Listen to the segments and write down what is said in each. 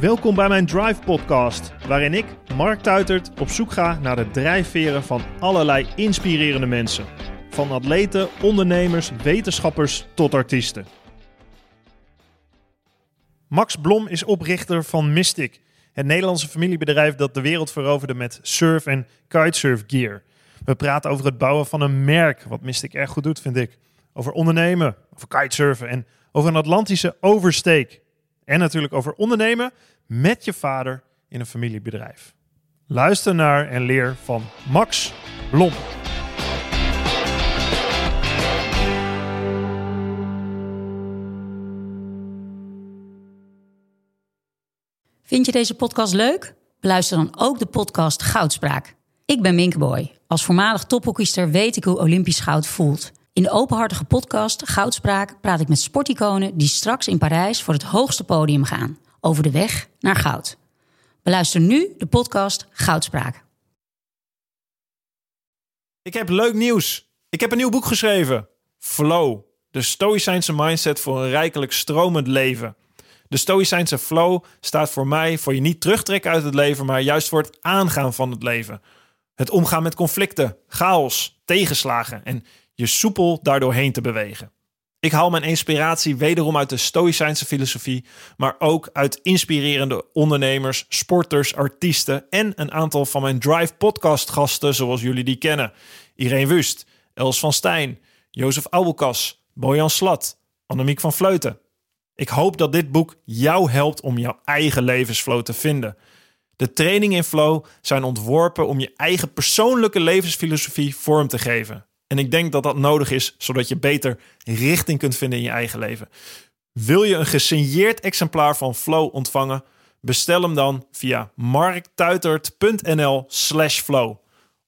Welkom bij mijn Drive Podcast, waarin ik, Mark Tuitert, op zoek ga naar de drijfveren van allerlei inspirerende mensen. Van atleten, ondernemers, wetenschappers tot artiesten. Max Blom is oprichter van Mystic, het Nederlandse familiebedrijf dat de wereld veroverde met surf- en kitesurf gear. We praten over het bouwen van een merk, wat Mystic erg goed doet, vind ik. Over ondernemen, over kitesurfen en over een Atlantische oversteek. En natuurlijk over ondernemen met je vader in een familiebedrijf. Luister naar en leer van Max Blom. Vind je deze podcast leuk? Beluister dan ook de podcast Goudspraak. Ik ben Minkeboy. Als voormalig tophockeyster weet ik hoe Olympisch goud voelt. In de openhartige podcast Goudspraak praat ik met sporticonen die straks in Parijs voor het hoogste podium gaan. Over de weg naar goud. Beluister nu de podcast Goudspraak. Ik heb leuk nieuws. Ik heb een nieuw boek geschreven. Flow. De Stoïcijnse mindset voor een rijkelijk stromend leven. De Stoïcijnse flow staat voor mij voor je niet terugtrekken uit het leven, maar juist voor het aangaan van het leven. Het omgaan met conflicten, chaos, tegenslagen en je soepel daardoorheen te bewegen. Ik haal mijn inspiratie wederom uit de Stoïcijnse filosofie, maar ook uit inspirerende ondernemers, sporters, artiesten en een aantal van mijn Drive podcast gasten zoals jullie die kennen. Irene Wust, Els van Stijn, Jozef Ouwelkas, Bojan Slat, Annemiek van Vleuten. Ik hoop dat dit boek jou helpt om jouw eigen levensflow te vinden. De trainingen in flow zijn ontworpen om je eigen persoonlijke levensfilosofie vorm te geven. En ik denk dat dat nodig is, zodat je beter richting kunt vinden in je eigen leven. Wil je een gesigneerd exemplaar van Flow ontvangen? Bestel hem dan via marktuitert.nl/slash flow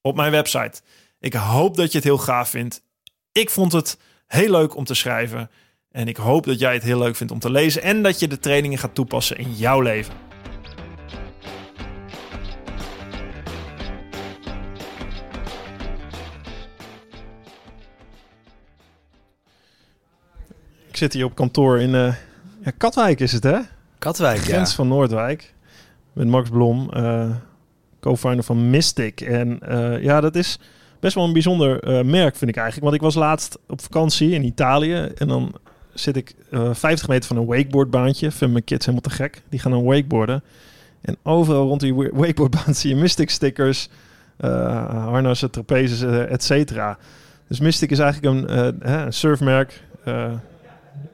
op mijn website. Ik hoop dat je het heel gaaf vindt. Ik vond het heel leuk om te schrijven. En ik hoop dat jij het heel leuk vindt om te lezen en dat je de trainingen gaat toepassen in jouw leven. Zit hier op kantoor in uh, ja, Katwijk is het hè? Katwijk, Grens ja. van Noordwijk. Met Max Blom, uh, co-founder van Mystic. En uh, ja, dat is best wel een bijzonder merk vind ik eigenlijk. Want ik was laatst op vakantie in Italië en dan zit ik 50 meter van een wakeboardbaantje. Vind mijn kids helemaal te gek. Die gaan dan wakeboarden. En overal rond die wakeboardbaan zie je Mystic stickers, harnassen, trapezes, et cetera. Dus Mystic is eigenlijk een, een surfmerk.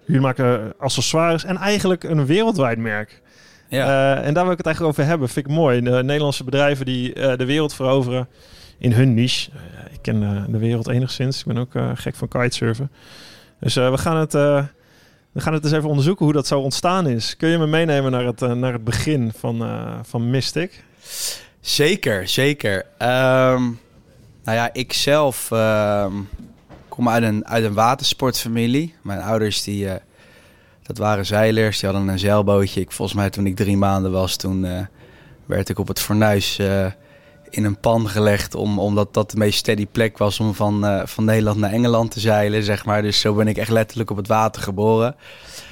Jullie maken accessoires en eigenlijk een wereldwijd merk. Ja. Uh, en daar wil ik het eigenlijk over hebben. Vind ik mooi. De Nederlandse bedrijven die uh, de wereld veroveren in hun niche. Uh, ik ken de wereld enigszins. Ik ben ook gek van kitesurfen. Dus we, gaan het, we gaan het eens even onderzoeken hoe dat zo ontstaan is. Kun je me meenemen naar het, naar het begin van, van Mystic? Zeker, zeker. Um, nou ja, ik zelf um, kom uit een, uit een watersportfamilie. Mijn ouders die, uh, dat waren zeilers, die hadden een zeilbootje. Ik, volgens mij toen ik drie maanden was, toen uh, werd ik op het fornuis uh, in een pan gelegd. Om, omdat dat de meest steady plek was om van, van Nederland naar Engeland te zeilen, zeg maar. Dus zo ben ik echt letterlijk op het water geboren.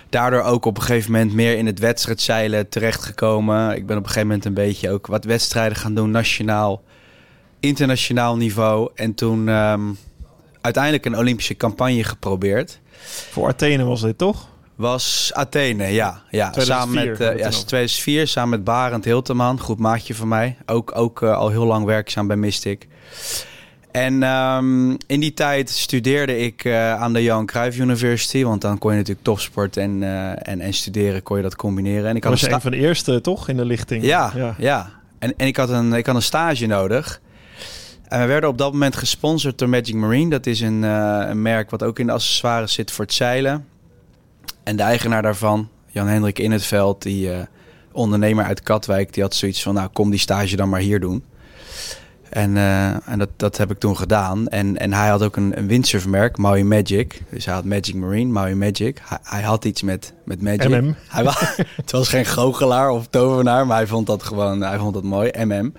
Daardoor ook op een gegeven moment meer in het wedstrijdzeilen terechtgekomen. Ik ben op een gegeven moment een beetje ook wat wedstrijden gaan doen, nationaal, internationaal niveau. En toen... Um, uiteindelijk een Olympische campagne geprobeerd. Voor Athene was dit toch? Was Athene, ja. ja. 2004, samen met, uh, ja, 2004, samen met Barend Hilteman, goed maatje van mij. Ook, ook uh, al heel lang werkzaam bij Mystic. En um, in die tijd studeerde ik uh, aan de Johan Cruijff University. Want dan kon je natuurlijk topsport en, en, en studeren kon je dat combineren. En ik had was je een van de eerste toch in de lichting? Ja, ja. ja. En, en ik, had een, ik had een stage nodig. En we werden op dat moment gesponsord door Magic Marine. Dat is een, uh, een merk wat ook in de accessoires zit voor het zeilen. En de eigenaar daarvan, Jan-Hendrik In het Veld, die uh, ondernemer uit Katwijk, die had zoiets van, nou kom die stage dan maar hier doen. En, uh, en dat, dat heb ik toen gedaan. En, en hij had ook een, een windsurfmerk, Maui Magic. Dus hij had Magic Marine, Maui Magic. Hij, hij had iets met, met Magic. MM. Hij was, het was geen goochelaar of tovenaar, maar hij vond dat gewoon hij vond dat mooi, MM.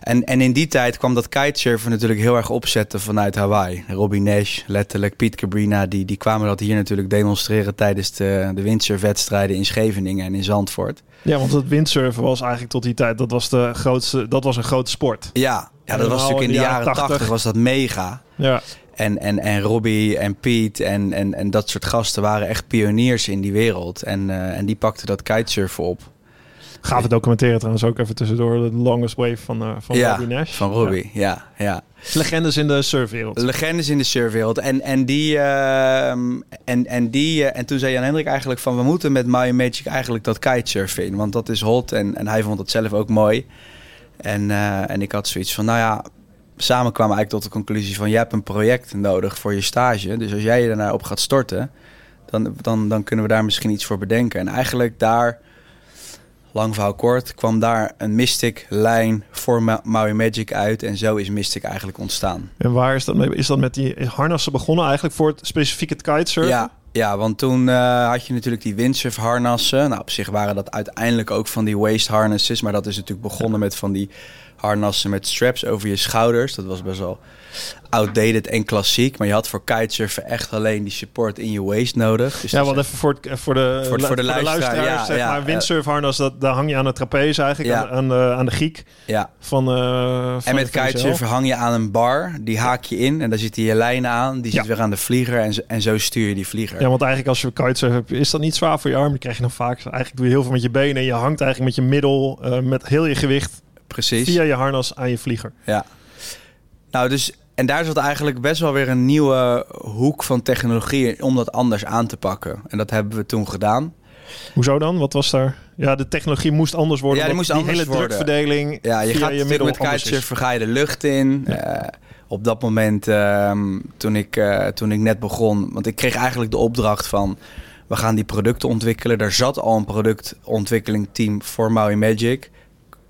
En, en in die tijd kwam dat kitesurfen natuurlijk heel erg opzetten vanuit Hawaii. Robbie Nash, letterlijk, Piet Cabrina, die, die kwamen dat hier natuurlijk demonstreren tijdens de, de windsurfwedstrijden in Scheveningen en in Zandvoort. Ja, want het windsurfen was eigenlijk tot die tijd, dat was, de grootste, dat was een grote sport. Ja, ja dat was natuurlijk in de jaren tachtig was dat mega. Ja. En, en, en Robbie en Piet en, en, en dat soort gasten waren echt pioniers in die wereld. En, uh, en die pakten dat kitesurfen op. Gave documentaire trouwens ook even tussendoor. De longest wave van, uh, van ja, Robbie Nash. van Robbie, ja. ja, ja. Legendes in de surfwereld. Legendes in de surfwereld. En, en, die, uh, en, en, die, uh, en toen zei Jan Hendrik eigenlijk van... we moeten met My Magic eigenlijk dat kitesurfen in. Want dat is hot en, en hij vond het zelf ook mooi. En, uh, en ik had zoiets van, nou ja... Samen kwamen we eigenlijk tot de conclusie van... je hebt een project nodig voor je stage. Dus als jij je daarna op gaat storten... Dan, dan, dan kunnen we daar misschien iets voor bedenken. En eigenlijk daar lang verhaal kort, kwam daar een Mystic lijn voor Ma Maui Magic uit. En zo is Mystic eigenlijk ontstaan. En waar is dat mee? Is dat met die harnassen begonnen eigenlijk voor het specifieke kitesurfen? Ja, ja, want toen uh, had je natuurlijk die windsurf harnassen. Nou, op zich waren dat uiteindelijk ook van die waist harnesses. Maar dat is natuurlijk begonnen met van die harnassen met straps over je schouders. Dat was best wel outdated en klassiek. Maar je had voor kitesurfen echt alleen die support in je waist nodig. Dus ja, wat even voor, het, voor de, voor, voor de, luisteraars. luisteraar, ja, zeg ja, maar, windsurfharnas, dat, daar hang je aan de trapeze eigenlijk, Ja. aan, aan, de, aan de giek Ja. van, eh van En met kitesurfen hang je aan een bar. Die haak je in en daar zitten je lijnen aan. Die zit weer aan de vlieger en zo, en zo stuur je die vlieger. Ja, want eigenlijk als je kitesurfen hebt, is dat niet zwaar voor je arm. Dan krijg je dan vaak, eigenlijk doe je heel veel met je benen. En je hangt eigenlijk met je middel, eh, met heel je gewicht, Precies. via je harnas aan je vlieger. Ja. Nou, dus... En daar zat eigenlijk best wel weer een nieuwe hoek van technologie om dat anders aan te pakken. En dat hebben we toen gedaan. Hoezo dan? Wat was daar? Ja, de technologie moest anders worden. Ja, die moest anders hele worden. drukverdeling Ja, je gaat je middel met kitesurfen ga je de lucht in. Eh, op dat moment, ehm, toen, ik, eh, toen ik net begon... Want ik kreeg eigenlijk de opdracht van... We gaan die producten ontwikkelen. Er zat al een productontwikkelingteam voor Maui Magic.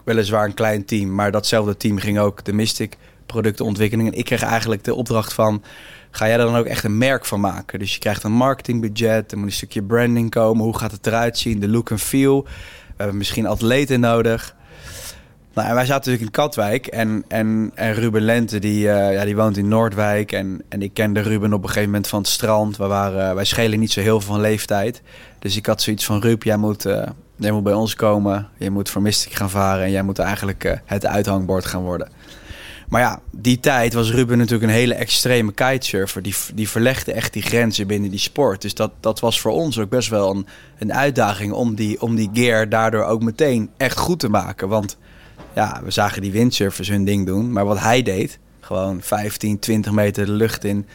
Weliswaar een klein team, maar datzelfde team ging ook de Mystic productontwikkeling. En ik kreeg eigenlijk de opdracht van... Ga jij er dan ook echt een merk van maken? Dus je krijgt een marketingbudget, er moet een stukje branding komen. Hoe gaat het eruit zien? De look en feel. We hebben misschien atleten nodig. Nou, en wij zaten natuurlijk in Katwijk en, en, en Ruben Lente, die, eh, ja, die woont in Noordwijk. En, en ik kende Ruben op een gegeven moment van het strand. We waren, wij schelen niet zo heel veel van leeftijd. Dus ik had zoiets van, Ruben, jij moet, eh, jij moet bij ons komen. Je moet voor Mystic gaan varen en jij moet eigenlijk eh, het uithangbord gaan worden. Maar ja, die tijd was Ruben natuurlijk een hele extreme kitesurfer. Die, die verlegde echt die grenzen binnen die sport. Dus dat, dat was voor ons ook best wel een, een uitdaging om die, om die gear daardoor ook meteen echt goed te maken. Want ja, we zagen die windsurfers hun ding doen. Maar wat hij deed, gewoon 15, 20 meter de lucht in.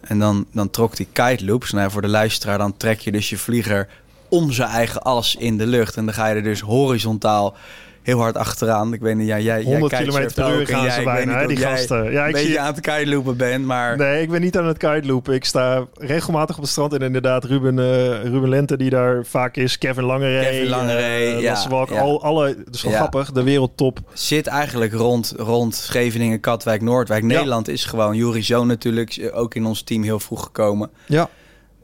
En dan, dan trok hij kite loops. Nou, voor de luisteraar, dan trek je dus je vlieger om zijn eigen as in de lucht. En dan ga je er dus horizontaal heel hard achteraan. Ik weet niet, ja, jij, 100 jij kilometer per uur gaan ze weet bijna, hè, die gasten. Ja, ik beetje zie- aan het kiteloopen bent, maar... Nee, ik ben niet aan het kitelopen. Ik sta regelmatig op het strand. En inderdaad, Ruben, eh, Ruben Lente die daar vaak is. Kevin Langeree. Kevin Langeree, eh, ja, Walk, ja. al, alle, dat is wel Ja. grappig. De wereldtop. zit eigenlijk rond, rond Scheveningen, Katwijk, Noordwijk. Nederland is gewoon Juri Zoon natuurlijk ook in ons team heel vroeg gekomen. Ja.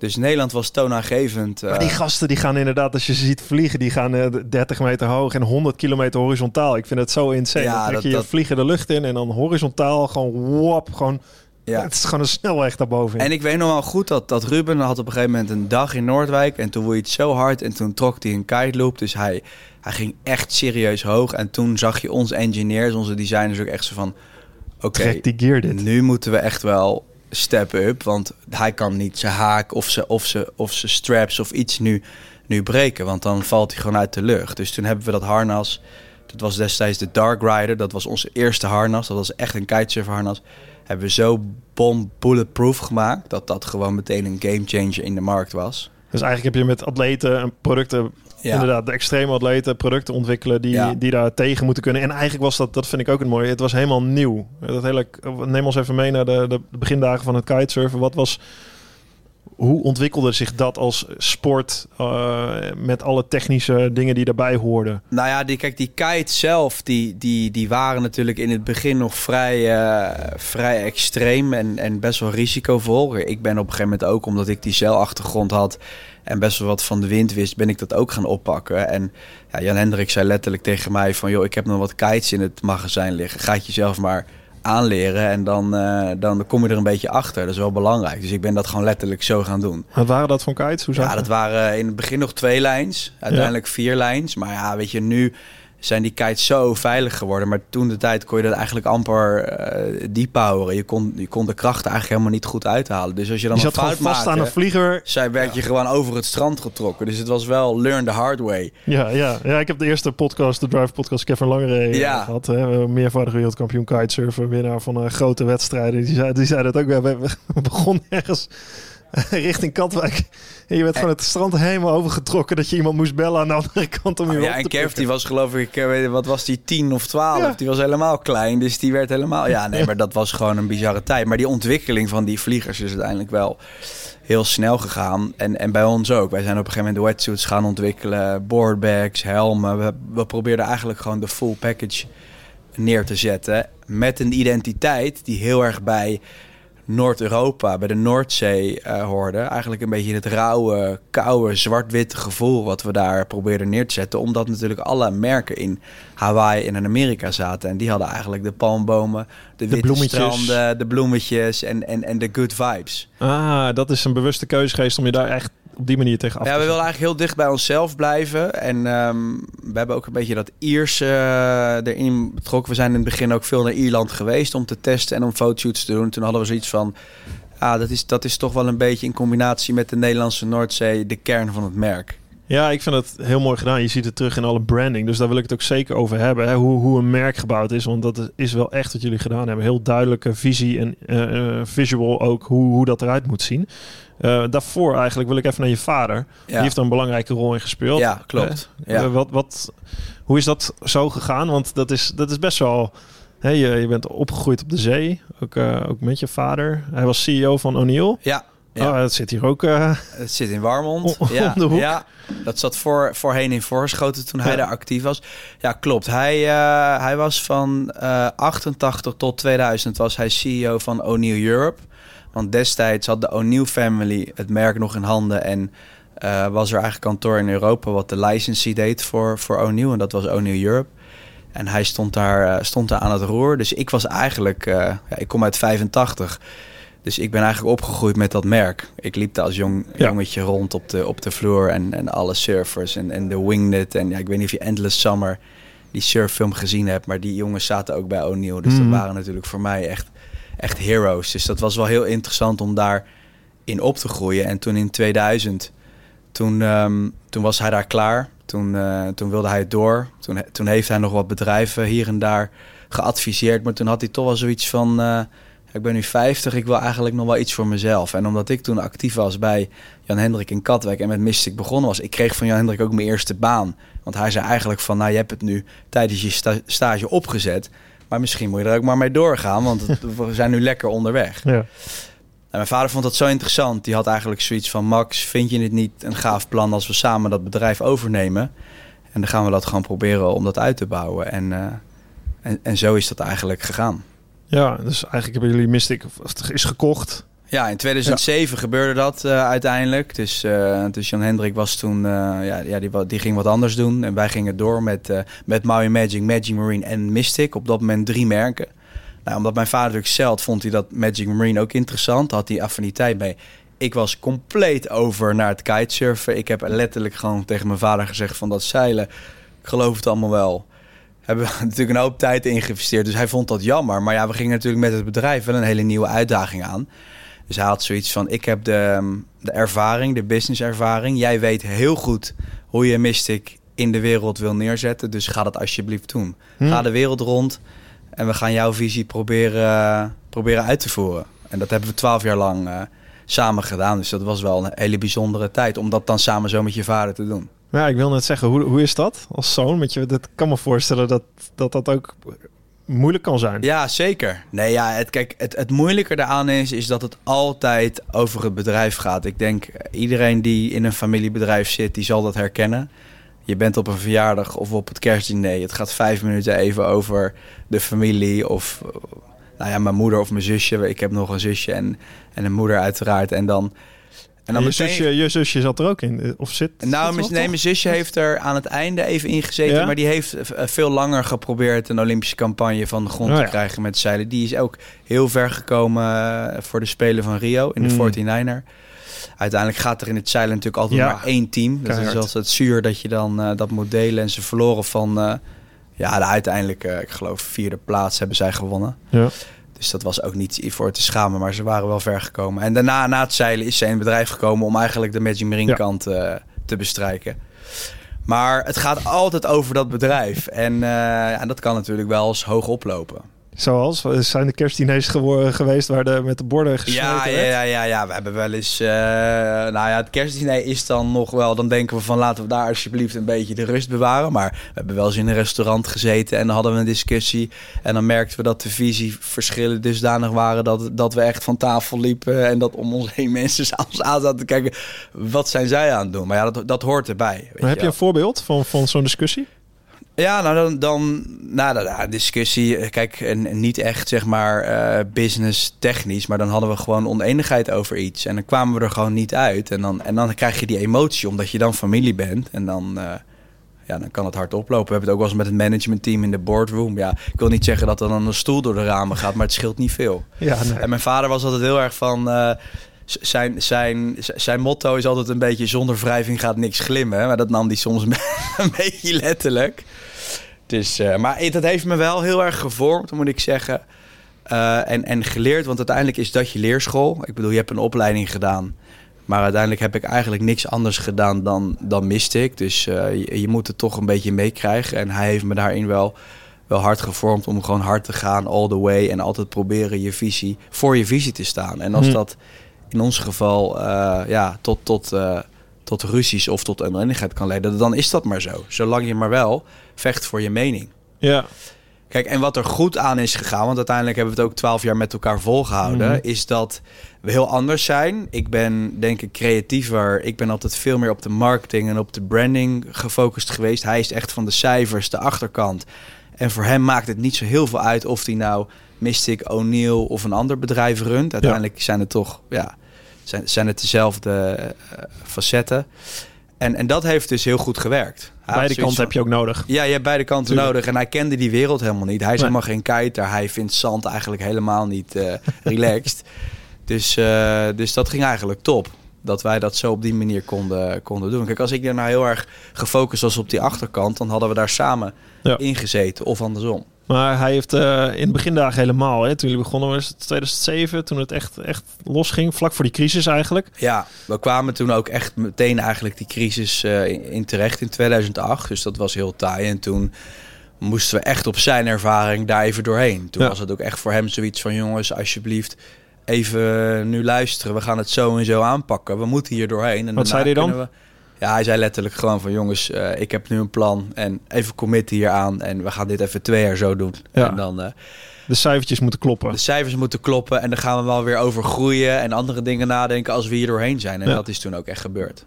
Dus Nederland was toonaangevend. eh, Maar die gasten die gaan inderdaad, als je ze ziet vliegen, die gaan eh, 30 meter hoog en 100 kilometer horizontaal. Ik vind het zo insane. Ja, dan trek dat- je dat- vliegen de lucht in en dan horizontaal gewoon wop, gewoon. ja. Het is gewoon een snelweg daarboven. En ik weet nog wel goed dat, dat Ruben had op een gegeven moment een dag in Noordwijk. En toen woei het zo hard en toen trok hij een kite loop. Dus hij, hij ging echt serieus hoog. En toen zag je onze engineers, onze designers ook echt zo van... Oké, Trek die gear dit. nu moeten we echt wel step up. Want hij kan niet zijn haak of zijn, of zijn, of zijn straps of iets nu, nu breken. Want dan valt hij gewoon uit de lucht. Dus toen hebben we dat harnas... Dat was destijds de Dark Rider. Dat was onze eerste harnas. Dat was echt een kitesurfer harnas. Hebben we zo bom bulletproof gemaakt... dat dat gewoon meteen een game changer in de markt was. Dus eigenlijk heb je met atleten en producten, Ja. inderdaad, de extreme atleten, producten ontwikkelen die, Ja. die daar tegen moeten kunnen. En eigenlijk was dat, dat vind ik ook het mooie, het was helemaal nieuw. Dat hele, neem ons even mee naar de, de begindagen van het kitesurfen. Wat was, hoe ontwikkelde zich dat als sport uh, met alle technische dingen die daarbij hoorden? Nou ja, die, kijk, die kite zelf, die, die, die waren natuurlijk in het begin nog vrij, uh, vrij extreem en, en best wel risicovol. Ik ben op een gegeven moment ook, omdat ik die zeilachtergrond had en best wel wat van de wind wist, ben ik dat ook gaan oppakken. En ja, Jan Hendrik zei letterlijk tegen mij van, joh, ik heb nog wat kites in het magazijn liggen. Ga het jezelf maar aanleren en dan, uh, dan kom je er een beetje achter. Dat is wel belangrijk. Dus ik ben dat gewoon letterlijk zo gaan doen. Wat waren dat van kites? Hoe ja, dat waren in het begin nog twee lijns, uiteindelijk vier lijns. Maar ja, weet je, nu zijn die kites zo veilig geworden. Maar toen de tijd kon je dat eigenlijk amper uh, depoweren. Je kon, je kon de krachten eigenlijk helemaal niet goed uithalen. Dus als je dan je zat fout vast maakte, aan een vlieger. Zij werd je gewoon over het strand getrokken. Dus het was wel learn the hard way. Ja, ja, ja ik heb de eerste podcast, de Drive podcast, Kevin Langere ja. gehad. Hè, meervoudig wereldkampioen kitesurfen, winnaar van uh, grote wedstrijden. Die zei, die zei dat ook. We, we begonnen ergens richting Katwijk. En je werd van het strand helemaal overgetrokken dat je iemand moest bellen aan de andere kant om je oh, ja, op te Ja, en Kev die was geloof ik, eh, wat was die, 10 of 12? Die was helemaal klein, dus die werd helemaal... Ja, nee, maar dat was gewoon een bizarre tijd. Maar die ontwikkeling van die vliegers is uiteindelijk wel heel snel gegaan. En, en bij ons ook. Wij zijn op een gegeven moment wetsuits gaan ontwikkelen, boardbags, helmen. We, we probeerden eigenlijk gewoon de full package neer te zetten met een identiteit die heel erg bij Noord-Europa, bij de Noordzee uh, hoorde. Eigenlijk een beetje het rauwe, koude, zwart-witte gevoel wat we daar probeerden neer te zetten. Omdat natuurlijk alle merken in Hawaii en in Amerika zaten. En die hadden eigenlijk de palmbomen, de, de witte stranden, de bloemetjes en, en, en de good vibes. Ah, dat is een bewuste keuze geweest om je daar echt op die manier tegen af Ja, we willen eigenlijk heel dicht bij onszelf blijven. En um, we hebben ook een beetje dat Ierse uh, erin betrokken. We zijn in het begin ook veel naar Ierland geweest om te testen en om fotoshoots te doen. Toen hadden we zoiets van... Ah, dat is, dat is toch wel een beetje in combinatie met de Nederlandse Noordzee de kern van het merk. Ja, ik vind het heel mooi gedaan. Je ziet het terug in alle branding. Dus daar wil ik het ook zeker over hebben. Hè? Hoe, hoe een merk gebouwd is. Want dat is wel echt wat jullie gedaan hebben. Heel duidelijke visie en uh, visual ook hoe, hoe dat eruit moet zien. Uh, daarvoor eigenlijk wil ik even naar je vader. Ja. Die heeft er een belangrijke rol in gespeeld. Ja, klopt. Ja. Uh, wat, wat, hoe is dat zo gegaan? Want dat is, dat is best wel... Hè, je, je bent opgegroeid op de zee, ook, uh, ook met je vader. Hij was CEO van O'Neill. Ja. Ja. Oh, dat zit hier ook. Het zit in Warmond. ja, ja, dat zat voor, voorheen in Voorschoten toen hij daar actief was. Ja, klopt. Hij, hij was van 88 tot 2000 was hij CEO van O'Neill Europe. Want destijds had de O'Neill family het merk nog in handen en uh, was er eigenlijk kantoor in Europa wat de licensee deed voor, voor O'Neill. En dat was O'Neill Europe. En hij stond daar, uh, stond daar aan het roer. Dus ik was eigenlijk, uh, ja, ik kom uit 85. Dus ik ben eigenlijk opgegroeid met dat merk. Ik liep daar als jong, ja. jongetje rond op de, op de vloer en, en alle surfers en, en de wingnet. En ja, ik weet niet of je Endless Summer, die surffilm gezien hebt. Maar die jongens zaten ook bij O'Neill. Dus mm. dat waren natuurlijk voor mij echt echt heroes. Dus dat was wel heel interessant om daar in op te groeien. En toen in 2000, toen, um, toen was hij daar klaar. Toen, uh, toen wilde hij het door. Toen, toen heeft hij nog wat bedrijven hier en daar geadviseerd. Maar toen had hij toch wel zoiets van... Uh, ik ben nu 50, ik wil eigenlijk nog wel iets voor mezelf. En omdat ik toen actief was bij Jan Hendrik in Katwijk en met Mystic begonnen was, ik kreeg van Jan Hendrik ook mijn eerste baan. Want hij zei eigenlijk van, nou je hebt het nu tijdens je sta stage opgezet. Maar misschien moet je er ook maar mee doorgaan, want we zijn nu lekker onderweg. Ja. En mijn vader vond dat zo interessant. Die had eigenlijk zoiets van: Max, vind je het niet een gaaf plan als we samen dat bedrijf overnemen? En dan gaan we dat gewoon proberen om dat uit te bouwen. En, uh, en, en zo is dat eigenlijk gegaan. Ja, dus eigenlijk hebben jullie Mystic is gekocht. Ja, in 2007 gebeurde dat uh, uiteindelijk. Dus, uh, dus Jan Hendrik was toen, uh, ja, ja die, die ging wat anders doen. En wij gingen door met, met Maui Magic, Magic Marine en Mystic. Op dat moment drie merken. Nou, omdat mijn vader natuurlijk zeld, vond hij dat Magic Marine ook interessant. Had hij affiniteit mee. Ik was compleet over naar het kitesurfen. Ik heb letterlijk gewoon tegen mijn vader gezegd van dat zeilen. Ik geloof het allemaal wel hebben we natuurlijk een hoop tijd in geïnvesteerd. Dus hij vond dat jammer. Maar ja, we gingen natuurlijk met het bedrijf wel een hele nieuwe uitdaging aan. Dus hij had zoiets van: ik heb de, ehm, de ervaring, de business ervaring. Jij weet heel goed hoe je Mystic in de wereld wil neerzetten. Dus ga dat alsjeblieft doen. Hm. Ga de wereld rond en we gaan jouw visie proberen, proberen uit te voeren. En dat hebben we twaalf jaar lang uh, samen gedaan. Dus dat was wel een hele bijzondere tijd om dat dan samen zo met je vader te doen. Ja, ik wil net zeggen, hoe, hoe is dat als zoon? Met je, dat kan me voorstellen dat dat, dat ook moeilijk kan zijn. Ja, zeker. Nee, ja, het, kijk, het, het moeilijke daaraan is, is dat het altijd over het bedrijf gaat. Ik denk, iedereen die in een familiebedrijf zit, die zal dat herkennen. Je bent op een verjaardag of op het kerstdiner. Het gaat vijf minuten even over de familie of... Nou ja, mijn moeder of mijn zusje. Ik heb nog een zusje en, en een moeder uiteraard. En dan... En dan je, meteen... zusje, je zusje zat er ook in, of zit? Nou, zit nee, mijn zusje heeft er aan het einde even in gezeten. Ja? Maar die heeft veel langer geprobeerd een Olympische campagne van de grond oh, te krijgen met zeilen. Die is ook heel ver gekomen eh, voor de Spelen van Rio in de mm. 49er. Uiteindelijk gaat er in het zeilen natuurlijk altijd ja. maar één team. Dat is als het zuur dat je dan uh, dat moet delen. En ze verloren van, uh, ja, de uiteindelijk, uh, ik geloof vierde plaats hebben zij gewonnen. Ja. Dus dat was ook niet voor te schamen, maar ze waren wel ver gekomen. En daarna, na het zeilen, is ze in het bedrijf gekomen om eigenlijk de Magic Marine kant uh, te bestrijken. Maar het gaat altijd over dat bedrijf. En, uh, en dat kan natuurlijk wel eens hoog oplopen. Zoals? Zijn de kerstdiners geworden geweest waar de, met de borden gesneden ja, ja, ja, ja, ja. We hebben wel eens... Uh, nou ja, het kerstdiner is dan nog wel... Dan denken we van laten we daar alsjeblieft een beetje de rust bewaren. Maar we hebben wel eens in een restaurant gezeten en dan hadden we een discussie. En dan merkten we dat de visieverschillen dusdanig waren... dat, dat we echt van tafel liepen en dat om ons heen mensen s'avonds aan zaten te kijken... wat zijn zij aan het doen? Maar ja, dat, dat hoort erbij. Maar heb je een voorbeeld van, van zo'n discussie? Ja, nou dan, dan na de, discussie, eh, kijk, en, niet echt zeg maar uh, business technisch, maar dan hadden we gewoon oneenigheid over iets. En dan kwamen we er gewoon niet uit. En dan, en dan krijg je die emotie, omdat je dan familie bent. En dan, uh, ja, dan kan het hard oplopen. We hebben het ook wel eens met het managementteam in de boardroom. Ja, ik wil niet zeggen dat er dan een stoel door de ramen gaat, maar het scheelt niet veel. Ja, nee. En mijn vader was altijd heel erg van... Uh, zijn, zijn, zijn motto is altijd een beetje zonder wrijving gaat niks glimmen. Maar dat nam hij soms een beetje letterlijk. Dus, uh, maar dat heeft me wel heel erg gevormd, moet ik zeggen. Uh, en, en geleerd, want uiteindelijk is dat je leerschool. Ik bedoel, je hebt een opleiding gedaan. Maar uiteindelijk heb ik eigenlijk niks anders gedaan dan, dan Mystic. Dus uh, je, je, moet het toch een beetje meekrijgen. En hij heeft me daarin wel, wel hard gevormd om gewoon hard te gaan, all the way. En altijd proberen je visie, voor je visie te staan. En als hm. dat in ons geval ja, tot, tot, tot ruzies of tot oneenigheid kan leiden, dan is dat maar zo. Zolang je maar wel vecht voor je mening. Ja. Kijk, en wat er goed aan is gegaan, want uiteindelijk hebben we het ook twaalf jaar met elkaar volgehouden, mhm. is dat we heel anders zijn. Ik ben denk ik creatiever. Ik ben altijd veel meer op de marketing en op de branding gefocust geweest. Hij is echt van de cijfers, de achterkant. En voor hem maakt het niet zo heel veel uit of hij nou Mystic, O'Neill of een ander bedrijf runt. Uiteindelijk zijn het toch, ja, zijn, zijn het dezelfde uh, facetten. En, en dat heeft dus heel goed gewerkt. beide kanten heb je ook nodig. Ja, je hebt beide kanten nodig. En hij kende die wereld helemaal niet. Hij is helemaal geen kiter. Hij vindt zand eigenlijk helemaal niet uh, relaxed. dus, uh, dus dat ging eigenlijk top. Dat wij dat zo op die manier konden, konden doen. Kijk, als ik er nou heel erg gefocust was op die achterkant... dan hadden we daar samen ja. in gezeten. Of andersom. Maar hij heeft uh, in begindagen helemaal, hè, toen jullie begonnen was het 2007, toen het echt, echt losging, vlak voor die crisis eigenlijk. Ja, we kwamen toen ook echt meteen eigenlijk die crisis uh, in, terecht in 2008. Dus dat was heel taai. En toen moesten we echt op zijn ervaring daar even doorheen. Toen was het ook echt voor hem zoiets van jongens, alsjeblieft, even nu luisteren. We gaan het zo en zo aanpakken. We moeten hier doorheen. En Wat zei hij dan? We, ja, hij zei letterlijk gewoon van jongens, uh, ik heb nu een plan en even committen hier aan en we gaan dit even twee jaar zo doen. Ja. En dan, uh, de cijfertjes moeten kloppen. De cijfers moeten kloppen en dan gaan we wel weer over groeien en andere dingen nadenken als we hier doorheen zijn. En ja. dat is toen ook echt gebeurd.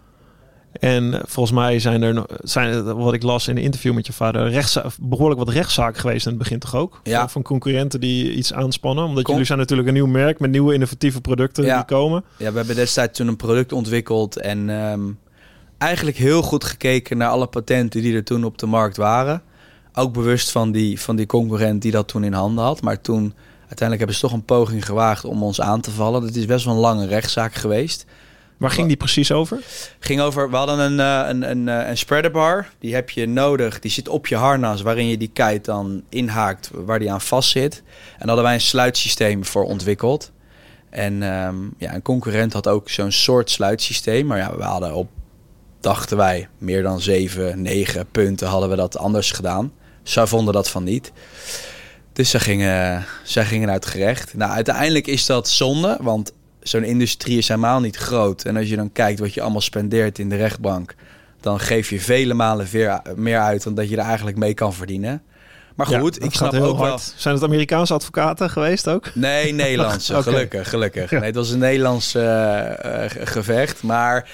En volgens mij zijn er, zijn, wat ik las in een interview met je vader, rechtsza behoorlijk wat rechtszaken geweest in het begin toch ook? Ja. Van concurrenten die iets aanspannen. Omdat jullie zijn natuurlijk een nieuw merk met nieuwe innovatieve producten ja. die komen. Ja, we hebben destijds toen een product ontwikkeld en um, eigenlijk heel goed gekeken naar alle patenten die er toen op de markt waren. Ook bewust van die, van die concurrent die dat toen in handen had. Maar toen uiteindelijk hebben ze toch een poging gewaagd om ons aan te vallen. Dat is best wel een lange rechtszaak geweest. Waar ging die precies over? Ging over, we hadden een, een, een, een spreader bar. Die heb je nodig. Die zit op je harnas waarin je die kite dan inhaakt waar die aan vast zit. En daar hadden wij een sluitsysteem voor ontwikkeld. En um, ja, een concurrent had ook zo'n soort sluitsysteem. Maar ja, we hadden op dachten wij, meer dan 7, 9 punten hadden we dat anders gedaan. Zij vonden dat van niet. Dus zij gingen, zij gingen uit gerecht. Nou, uiteindelijk is dat zonde, want zo'n industrie is helemaal niet groot. En als je dan kijkt wat je allemaal spendeert in de rechtbank, dan geef je vele malen meer uit dan dat je er eigenlijk mee kan verdienen. Maar goed, ik snap heel ook wel... hard. Zijn het Amerikaanse advocaten geweest ook? Nee, Nederlandse. Gelukkig, gelukkig. Ja. Nee, het was een Nederlands eh, eh, gevecht. Maar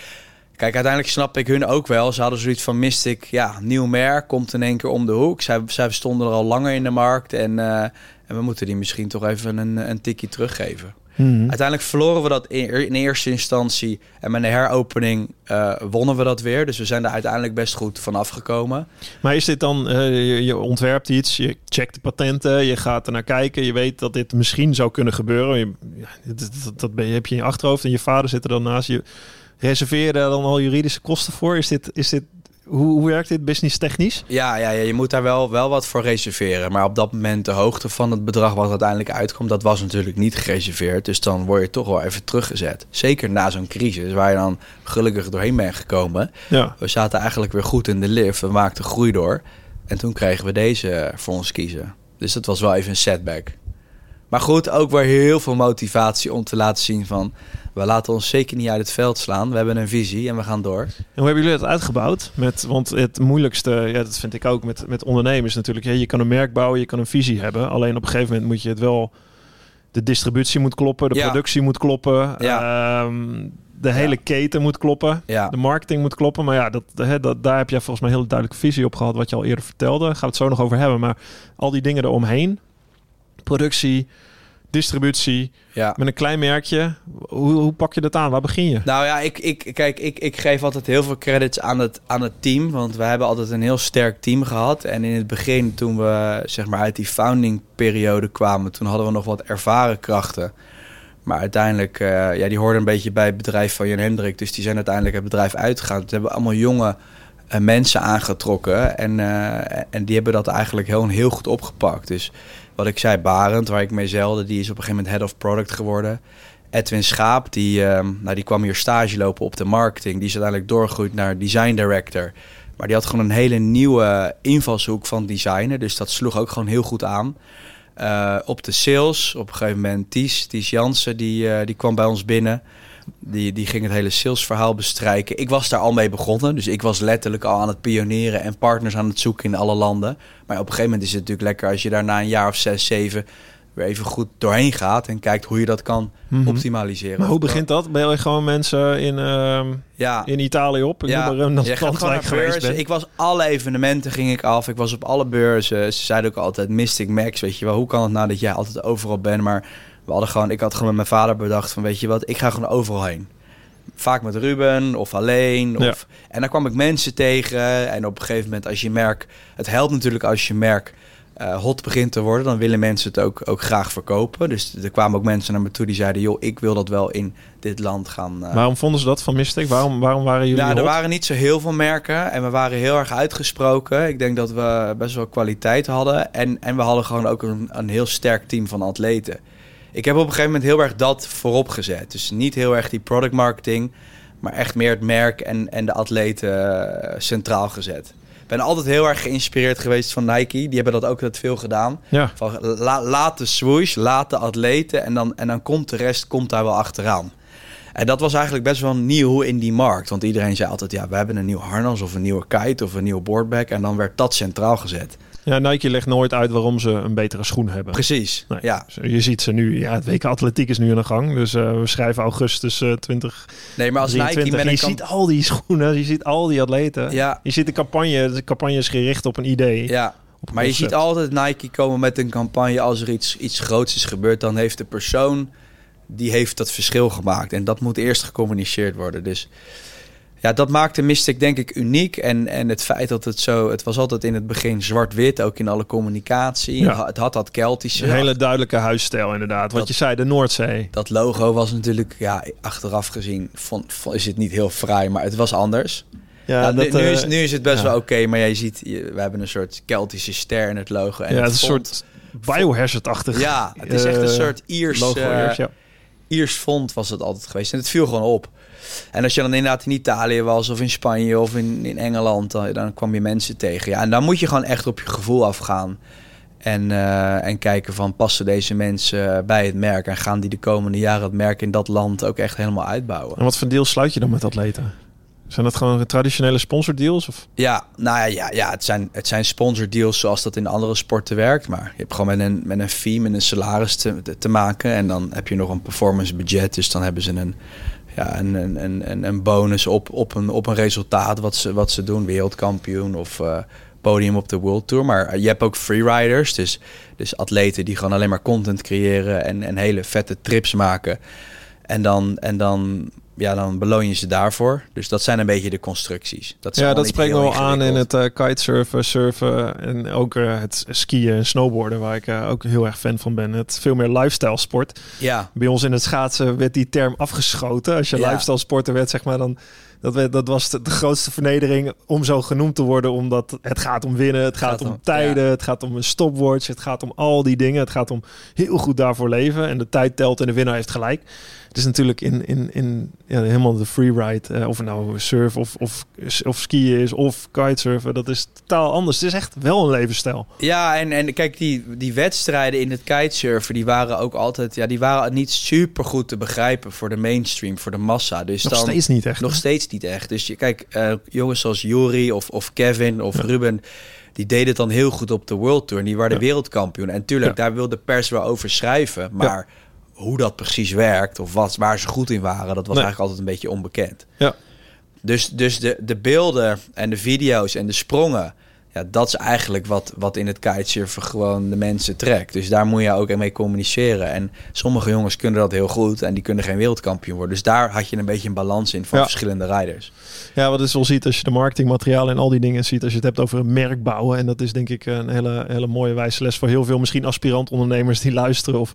kijk, uiteindelijk snap ik hun ook wel. Ze hadden zoiets van Mystic, ja, nieuw merk, komt in één keer om de hoek. Zij, zij stonden er al langer in de markt. En, eh, en we moeten die misschien toch even een, een tikje teruggeven. Mhm. Uiteindelijk verloren we dat in, in eerste instantie. En met de heropening eh, wonnen we dat weer. Dus we zijn er uiteindelijk best goed van afgekomen. Maar is dit dan, eh, je, je ontwerpt iets, je checkt de patenten, je gaat er naar kijken, je weet dat dit misschien zou kunnen gebeuren. Je, dat, dat, dat heb je in je achterhoofd en je vader zit er dan naast je. Reserveer daar dan al juridische kosten voor? Is dit, is dit, hoe, hoe werkt dit business technisch? Ja, ja, ja, je moet daar wel, wel wat voor reserveren. Maar op dat moment de hoogte van het bedrag wat uiteindelijk uitkomt, dat was natuurlijk niet gereserveerd. Dus dan word je toch wel even teruggezet. Zeker na zo'n crisis waar je dan gelukkig doorheen bent gekomen. Ja. We zaten eigenlijk weer goed in de lift. We maakten groei door. En toen kregen we deze voor ons kiezen. Dus dat was wel even een setback. Maar goed, ook weer heel veel motivatie om te laten zien van... we laten ons zeker niet uit het veld slaan. We hebben een visie en we gaan door. En hoe hebben jullie dat uitgebouwd? Met, want het moeilijkste, ja, dat vind ik ook met, met ondernemers natuurlijk. Ja, je kan een merk bouwen, je kan een visie hebben. Alleen op een gegeven moment moet je het wel... De distributie moet kloppen, de Ja. productie moet kloppen. Ja. ehm, de hele keten moet kloppen. Ja, De marketing moet kloppen. Maar ja, dat, hè, dat, daar heb jij volgens mij een hele duidelijke visie op gehad. Wat je al eerder vertelde. Gaan we het zo nog over hebben. Maar al die dingen eromheen. Productie, distributie. ja. Met een klein merkje. Hoe, hoe pak je dat aan? Waar begin je? Nou ja, ik, ik, kijk, ik, ik geef altijd heel veel credits aan het, aan het team. Want we hebben altijd een heel sterk team gehad. En in het begin, toen we zeg maar uit die founding periode kwamen, toen hadden we nog wat ervaren krachten. Maar uiteindelijk, eh, ja, die hoorden een beetje bij het bedrijf van Jan Hendrik. Dus die zijn uiteindelijk het bedrijf uitgegaan. Toen hebben we allemaal jonge eh, mensen aangetrokken. En, eh, en die hebben dat eigenlijk heel, heel goed opgepakt. Dus wat ik zei, Barend, waar ik mee zeilde, die is op een gegeven moment head of product geworden. Edwin Schaap, die, ehm, nou, die kwam hier stage lopen op de marketing. Die is uiteindelijk doorgegroeid naar design director. Maar die had gewoon een hele nieuwe invalshoek van designen. Dus dat sloeg ook gewoon heel goed aan. Eh, op de sales, op een gegeven moment Ties, Ties Jansen, die, eh, die kwam bij ons binnen. Die, die ging het hele salesverhaal bestrijken. Ik was daar al mee begonnen. Dus ik was letterlijk al aan het pioneren en partners aan het zoeken in alle landen. Maar op een gegeven moment is het natuurlijk lekker als je daar na een jaar of zes, zeven weer even goed doorheen gaat en kijkt hoe je dat kan Mhm. optimaliseren. Maar hoe begint dat? Ben je gewoon mensen in, ehm, Ja, in Italië op? Ik ja, noem maar geweest ben. Ik was alle evenementen ging ik af. Ik was op alle beurzen. Ze zeiden ook altijd Mystic Max. Weet je wel, hoe kan het nou dat jij altijd overal bent? Maar we hadden gewoon, ik had gewoon met mijn vader bedacht van, weet je wat, ik ga gewoon overal heen. Vaak met Ruben of alleen. Of, Ja. En daar kwam ik mensen tegen. En op een gegeven moment, als je merk, het helpt natuurlijk als je merk eh, hot begint te worden, dan willen mensen het ook, ook graag verkopen. Dus er kwamen ook mensen naar me toe die zeiden, joh, ik wil dat wel in dit land gaan. eh, Waarom vonden ze dat van Mystic? Waarom, waarom waren jullie ja, er waren niet zo heel veel merken en we waren heel erg uitgesproken. Ik denk dat we best wel kwaliteit hadden en, en we hadden gewoon ook een, een heel sterk team van atleten. Ik heb op een gegeven moment heel erg dat voorop gezet. Dus niet heel erg die product marketing, maar echt meer het merk en, en de atleten eh, centraal gezet. Ik ben altijd heel erg geïnspireerd geweest van Nike. Die hebben dat ook altijd veel gedaan. Ja, Van, la- laat de swoosh, laat de atleten en dan, en dan komt de rest komt daar wel achteraan. En dat was eigenlijk best wel nieuw in die markt. Want iedereen zei altijd, ja, we hebben een nieuw harnas of een nieuwe kite of een nieuwe boardback. En dan werd dat centraal gezet. Ja, Nike legt nooit uit waarom ze een betere schoen hebben. Precies, Nee. ja. Je ziet ze nu, ja, het WK Atletiek is nu aan de gang. Dus eh, we schrijven augustus eh 2023. Nee, maar als Nike met en een je ziet al die schoenen, je ziet al die atleten. Ja, Je ziet de campagne, de campagne is gericht op een idee. ja. Maar je ziet altijd Nike komen met een campagne als er iets, iets groots is gebeurd. Dan heeft de persoon, die heeft dat verschil gemaakt. En dat moet eerst gecommuniceerd worden. Dus ja, dat maakte Mystic denk ik uniek. En, en het feit dat het zo... Het was altijd in het begin zwart-wit, ook in alle communicatie. Ja. Het had- dat Keltische. Een hele duidelijke huisstijl inderdaad. Wat Dat- je zei, de Noordzee. Dat logo was natuurlijk, ja, achteraf gezien vond, vond- is het niet heel fraai, maar het was anders. Ja, nu, dat, nu, eh, is, nu is het best ja. wel oké, maar jij ziet, je- we hebben een soort Keltische ster in het logo. En ja, het het is een soort biohazard-achtig Ja, het is echt een eh, soort Iers, logo. eh, ja. Iers font was het altijd geweest. En het viel gewoon op. En als je dan inderdaad in Italië was of in Spanje of in, in Engeland, dan, kwam je mensen tegen. Ja, en dan moet je gewoon echt op je gevoel afgaan. En, eh, en kijken van passen deze mensen bij het merk en gaan die de komende jaren het merk in dat land ook echt helemaal uitbouwen. En wat voor deal sluit je dan met atleten? Zijn dat gewoon traditionele sponsordeals? Of? Ja, nou ja, ja, ja het, zijn, het zijn sponsordeals zoals dat in andere sporten werkt. Maar je hebt gewoon met een, met een fee, met een salaris te, te, maken. En dan heb je nog een performance budget. Dus dan hebben ze een, ja, een, een, een, een bonus op, op, een, op een resultaat wat ze, wat ze doen. Wereldkampioen of eh, podium op de World Tour. Maar je hebt ook freeriders. Dus, dus atleten die gewoon alleen maar content creëren en, en hele vette trips maken. En dan, en dan ja, dan beloon je ze daarvoor. Dus dat zijn een beetje de constructies. Dat ja, dat spreekt wel aan in het uh, kitesurfen, surfen en ook uh, het skiën en snowboarden, waar ik uh, ook heel erg fan van ben. Het veel meer lifestyle sport. Ja. Bij ons in het schaatsen werd die term afgeschoten. Als je ja. lifestyle sporter werd, zeg maar, dan dat, werd, dat was de, de, grootste vernedering om zo genoemd te worden. Omdat het gaat om winnen, het gaat, gaat om, om, tijden, ja. het gaat om een stopwatch, het gaat om al die dingen. Het gaat om heel goed daarvoor leven. En de tijd telt en de winnaar heeft gelijk. Het is natuurlijk in, in, in ja, helemaal de freeride, uh, of het nou surf of, of, of skiën is of kitesurfen, dat is totaal anders. Het is echt wel een levensstijl. Ja, en, en kijk, die, die wedstrijden in het kitesurfen, die waren ook altijd, ja, die waren niet super goed te begrijpen voor de mainstream, voor de massa. Dus nog dan, steeds niet echt. Nog hè? steeds niet echt. Dus je, kijk, uh, jongens zoals Juri of, of Kevin of ja. Ruben, die deden het dan heel goed op de World Tour. En die waren ja. de wereldkampioen. En tuurlijk, ja. daar wil de pers wel over schrijven. Maar hoe dat precies werkt of wat, waar ze goed in waren, dat was nee. eigenlijk altijd een beetje onbekend. Ja. Dus, dus de, de beelden en de video's en de sprongen, ja, dat is eigenlijk wat, wat in het kitesurfen gewoon de mensen trekt. Dus daar moet je ook mee communiceren. En sommige jongens kunnen dat heel goed en die kunnen geen wereldkampioen worden. Dus daar had je een beetje een balans in van ja. verschillende rijders. Ja, wat is wel ziet als je de marketingmaterialen en al die dingen ziet, als je het hebt over een merk bouwen. En dat is denk ik een hele, hele mooie wijze les voor heel veel misschien aspirant ondernemers die luisteren of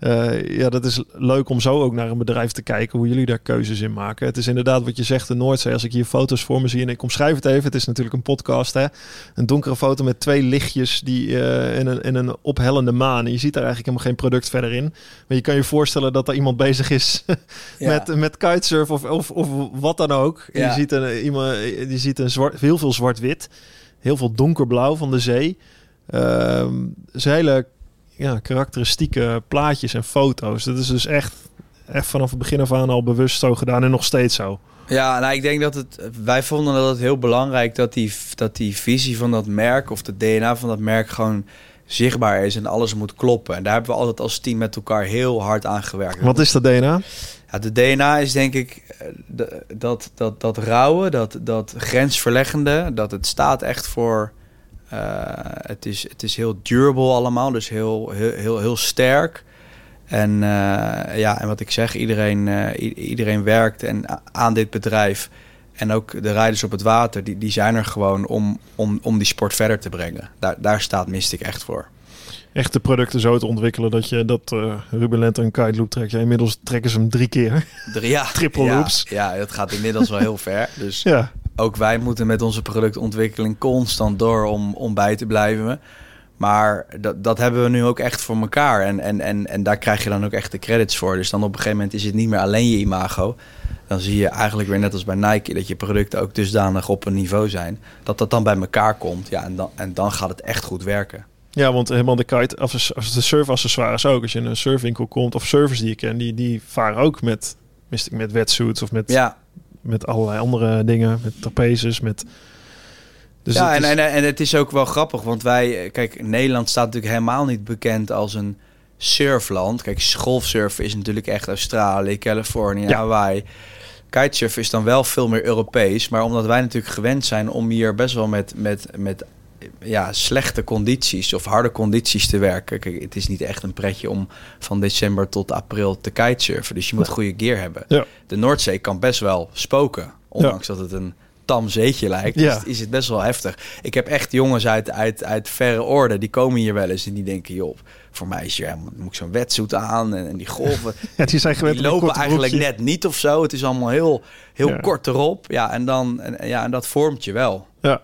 uh, ja, dat is leuk om zo ook naar een bedrijf te kijken hoe jullie daar keuzes in maken. Het is inderdaad wat je zegt, de Noordzee. Als ik hier foto's voor me zie en ik omschrijf het even. Het is natuurlijk een podcast, hè. Een donkere foto met twee lichtjes die uh, in, een, in een ophellende maan. En je ziet daar eigenlijk helemaal geen product verder in. Maar je kan je voorstellen dat er iemand bezig is ja. met, met kitesurf of, of, of wat dan ook. Ja. Je ziet, een, iemand, je ziet een zwart, heel veel zwart-wit. Heel veel donkerblauw van de zee. Uh, hele ja, karakteristieke plaatjes en foto's. Dat is dus echt, echt vanaf het begin af aan al bewust zo gedaan en nog steeds zo. Ja, nou, ik denk dat het. Wij vonden dat het heel belangrijk dat die, dat die visie van dat merk of de DNA van dat merk gewoon zichtbaar is en alles moet kloppen. En daar hebben we altijd als team met elkaar heel hard aan gewerkt. Wat is dat DNA? Ja, de DNA is denk ik de, dat, dat, dat rauwe, dat, dat grensverleggende, dat het staat echt voor het, is, het is heel durable allemaal, dus heel, heel, heel, heel sterk. En uh, ja, en wat ik zeg, iedereen, uh, iedereen werkt en aan dit bedrijf. En ook de rijders op het water, die, die zijn er gewoon om, om, om die sport verder te brengen. Daar, daar staat Mystic echt voor. Echt de producten zo te ontwikkelen dat je dat uh, Ruben een kite loop trekt. Ja, inmiddels trekken ze hem drie keer. Drie, ja, Triple ja, loops. Ja, dat gaat inmiddels wel heel ver. Dus ja ook wij moeten met onze productontwikkeling constant door om, om bij te blijven. Maar dat, dat hebben we nu ook echt voor elkaar. En, en, en, en daar krijg je dan ook echt de credits voor. Dus dan op een gegeven moment is het niet meer alleen je imago. Dan zie je eigenlijk weer net als bij Nike dat je producten ook dusdanig op een niveau zijn. Dat dat dan bij elkaar komt. Ja, en dan, en dan gaat het echt goed werken. Ja, want helemaal de kite, als de surfaccessoires ook. Als je in een surfwinkel komt of servers die je kent, die, die varen ook met, met wetsuits of met ja met allerlei andere dingen, met trapezes, met... Dus ja, en, is... en, en het is ook wel grappig, want wij... Kijk, Nederland staat natuurlijk helemaal niet bekend als een surfland. Kijk, golfsurfen is natuurlijk echt Australië, Californië, ja. Hawaii. Kitesurfen is dan wel veel meer Europees. Maar omdat wij natuurlijk gewend zijn om hier best wel met, met, met ja, slechte condities of harde condities te werken. Kijk, het is niet echt een pretje om van december tot april te kitesurfen. Dus je moet goede gear hebben. Ja. De Noordzee kan best wel spoken. Ondanks ja. dat het een tam zeetje lijkt, ja. is, is, het best wel heftig. Ik heb echt jongens uit, uit, uit verre orde, die komen hier wel eens en die denken, joh, voor mij is ja, moet ik zo'n wetsuit aan en, en, die golven. Ja, die zijn die lopen eigenlijk broekje. net niet of zo. Het is allemaal heel, heel ja. kort erop. Ja, en dan en, ja, en dat vormt je wel. Ja.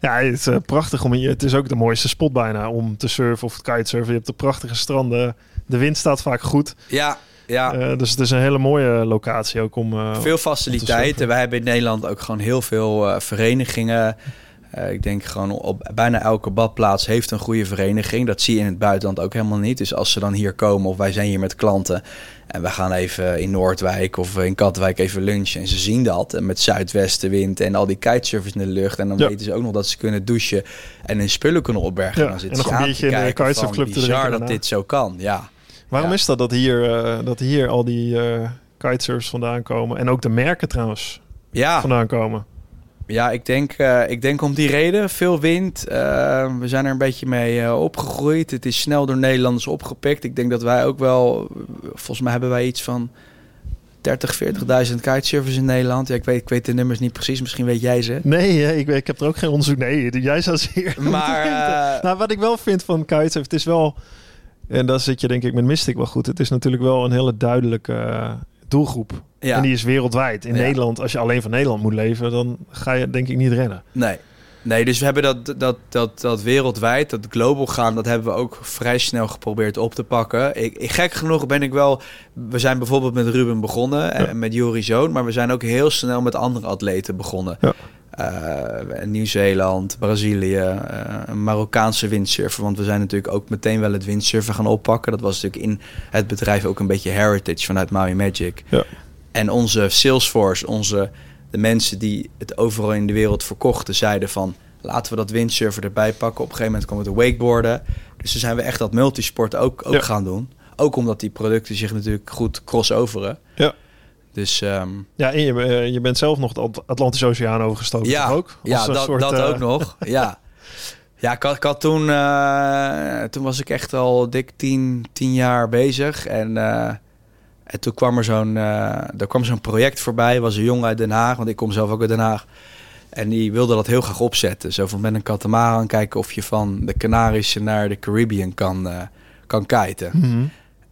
Ja, het is uh, prachtig om hier. Het is ook de mooiste spot bijna om te surfen of kitesurfen. Je hebt de prachtige stranden. De wind staat vaak goed. Ja, ja. Uh, dus het is een hele mooie locatie ook om. Uh, veel faciliteiten. Wij hebben in Nederland ook gewoon heel veel verenigingen. Eh, ik denk gewoon op bijna elke badplaats heeft een goede vereniging. Dat zie je in het buitenland ook helemaal niet. Dus als ze dan hier komen of wij zijn hier met klanten en we gaan even in Noordwijk of in Katwijk even lunchen en ze zien dat en met zuidwestenwind en al die kitesurfers in de lucht en dan Ja. weten ze ook nog dat ze kunnen douchen en hun spullen kunnen opbergen. Ja, dan en zitten nog ze een te in de kitesurfclub te bizar drinken dat dit zo kan. Ja, Waarom Ja. is dat dat hier, eh, dat hier al die eh kitesurfers vandaan komen? En ook de merken trouwens ja. vandaan komen. Ja, ik denk, eh, ik denk om die reden. Veel wind. Eh, we zijn er een beetje mee eh, opgegroeid. Het is snel door Nederlanders opgepikt. Ik denk dat wij ook wel... Volgens mij hebben wij iets van 30, 40.000 kitesurfers in Nederland. Ja, ik, weet, ik weet de nummers niet precies. Misschien weet jij ze. Nee, ik, ik heb er ook geen onderzoek. Nee, jij zou ze hier Maar, nou, wat ik wel vind van kitesurf, het is wel... En daar zit je denk ik met Mystic wel goed. Het is natuurlijk wel een hele duidelijke doelgroep. Ja, En die is wereldwijd. In Ja. Nederland, als je alleen van Nederland moet leven... dan ga je denk ik niet rennen. nee. Nee, dus we hebben dat, dat, dat, dat wereldwijd, dat global gaan, dat hebben we ook vrij snel geprobeerd op te pakken. Ik, ik- gek genoeg ben ik wel. We zijn bijvoorbeeld met Ruben begonnen en Ja. met Jori Zoon, maar we zijn ook heel snel met andere atleten begonnen. Eh, Nieuw-Zeeland, Brazilië, een Marokkaanse windsurfer. Want we zijn natuurlijk ook meteen wel het windsurfen gaan oppakken. Dat was natuurlijk in het bedrijf ook een beetje heritage vanuit Maui Magic. Ja. En onze Salesforce, onze, de mensen die het overal in de wereld verkochten, zeiden van laten we dat windsurfen erbij pakken. Op een gegeven moment kwam het de wakeboarden. Dus toen zijn we echt dat multisport ook, ook Ja. gaan doen. Ook omdat die producten zich natuurlijk goed crossoveren. Ja. Dus ehm, Ja, en je, eh, je bent zelf nog het At- Atlantische Oceaan overgestoken, ja, ook? ja Als dat, soort, dat eh, ook nog. Ja, ja ik, had, ik had toen, eh, toen was ik echt al dik tien, tien jaar bezig. En, eh, en toen kwam er zo'n er kwam zo'n project voorbij. was een jongen uit Den Haag, want ik kom zelf ook uit Den Haag. En die wilde dat heel graag opzetten. Zo van met een katamaran kijken of je van de Canarische naar de Caribbean kan, kan kiten. mhm.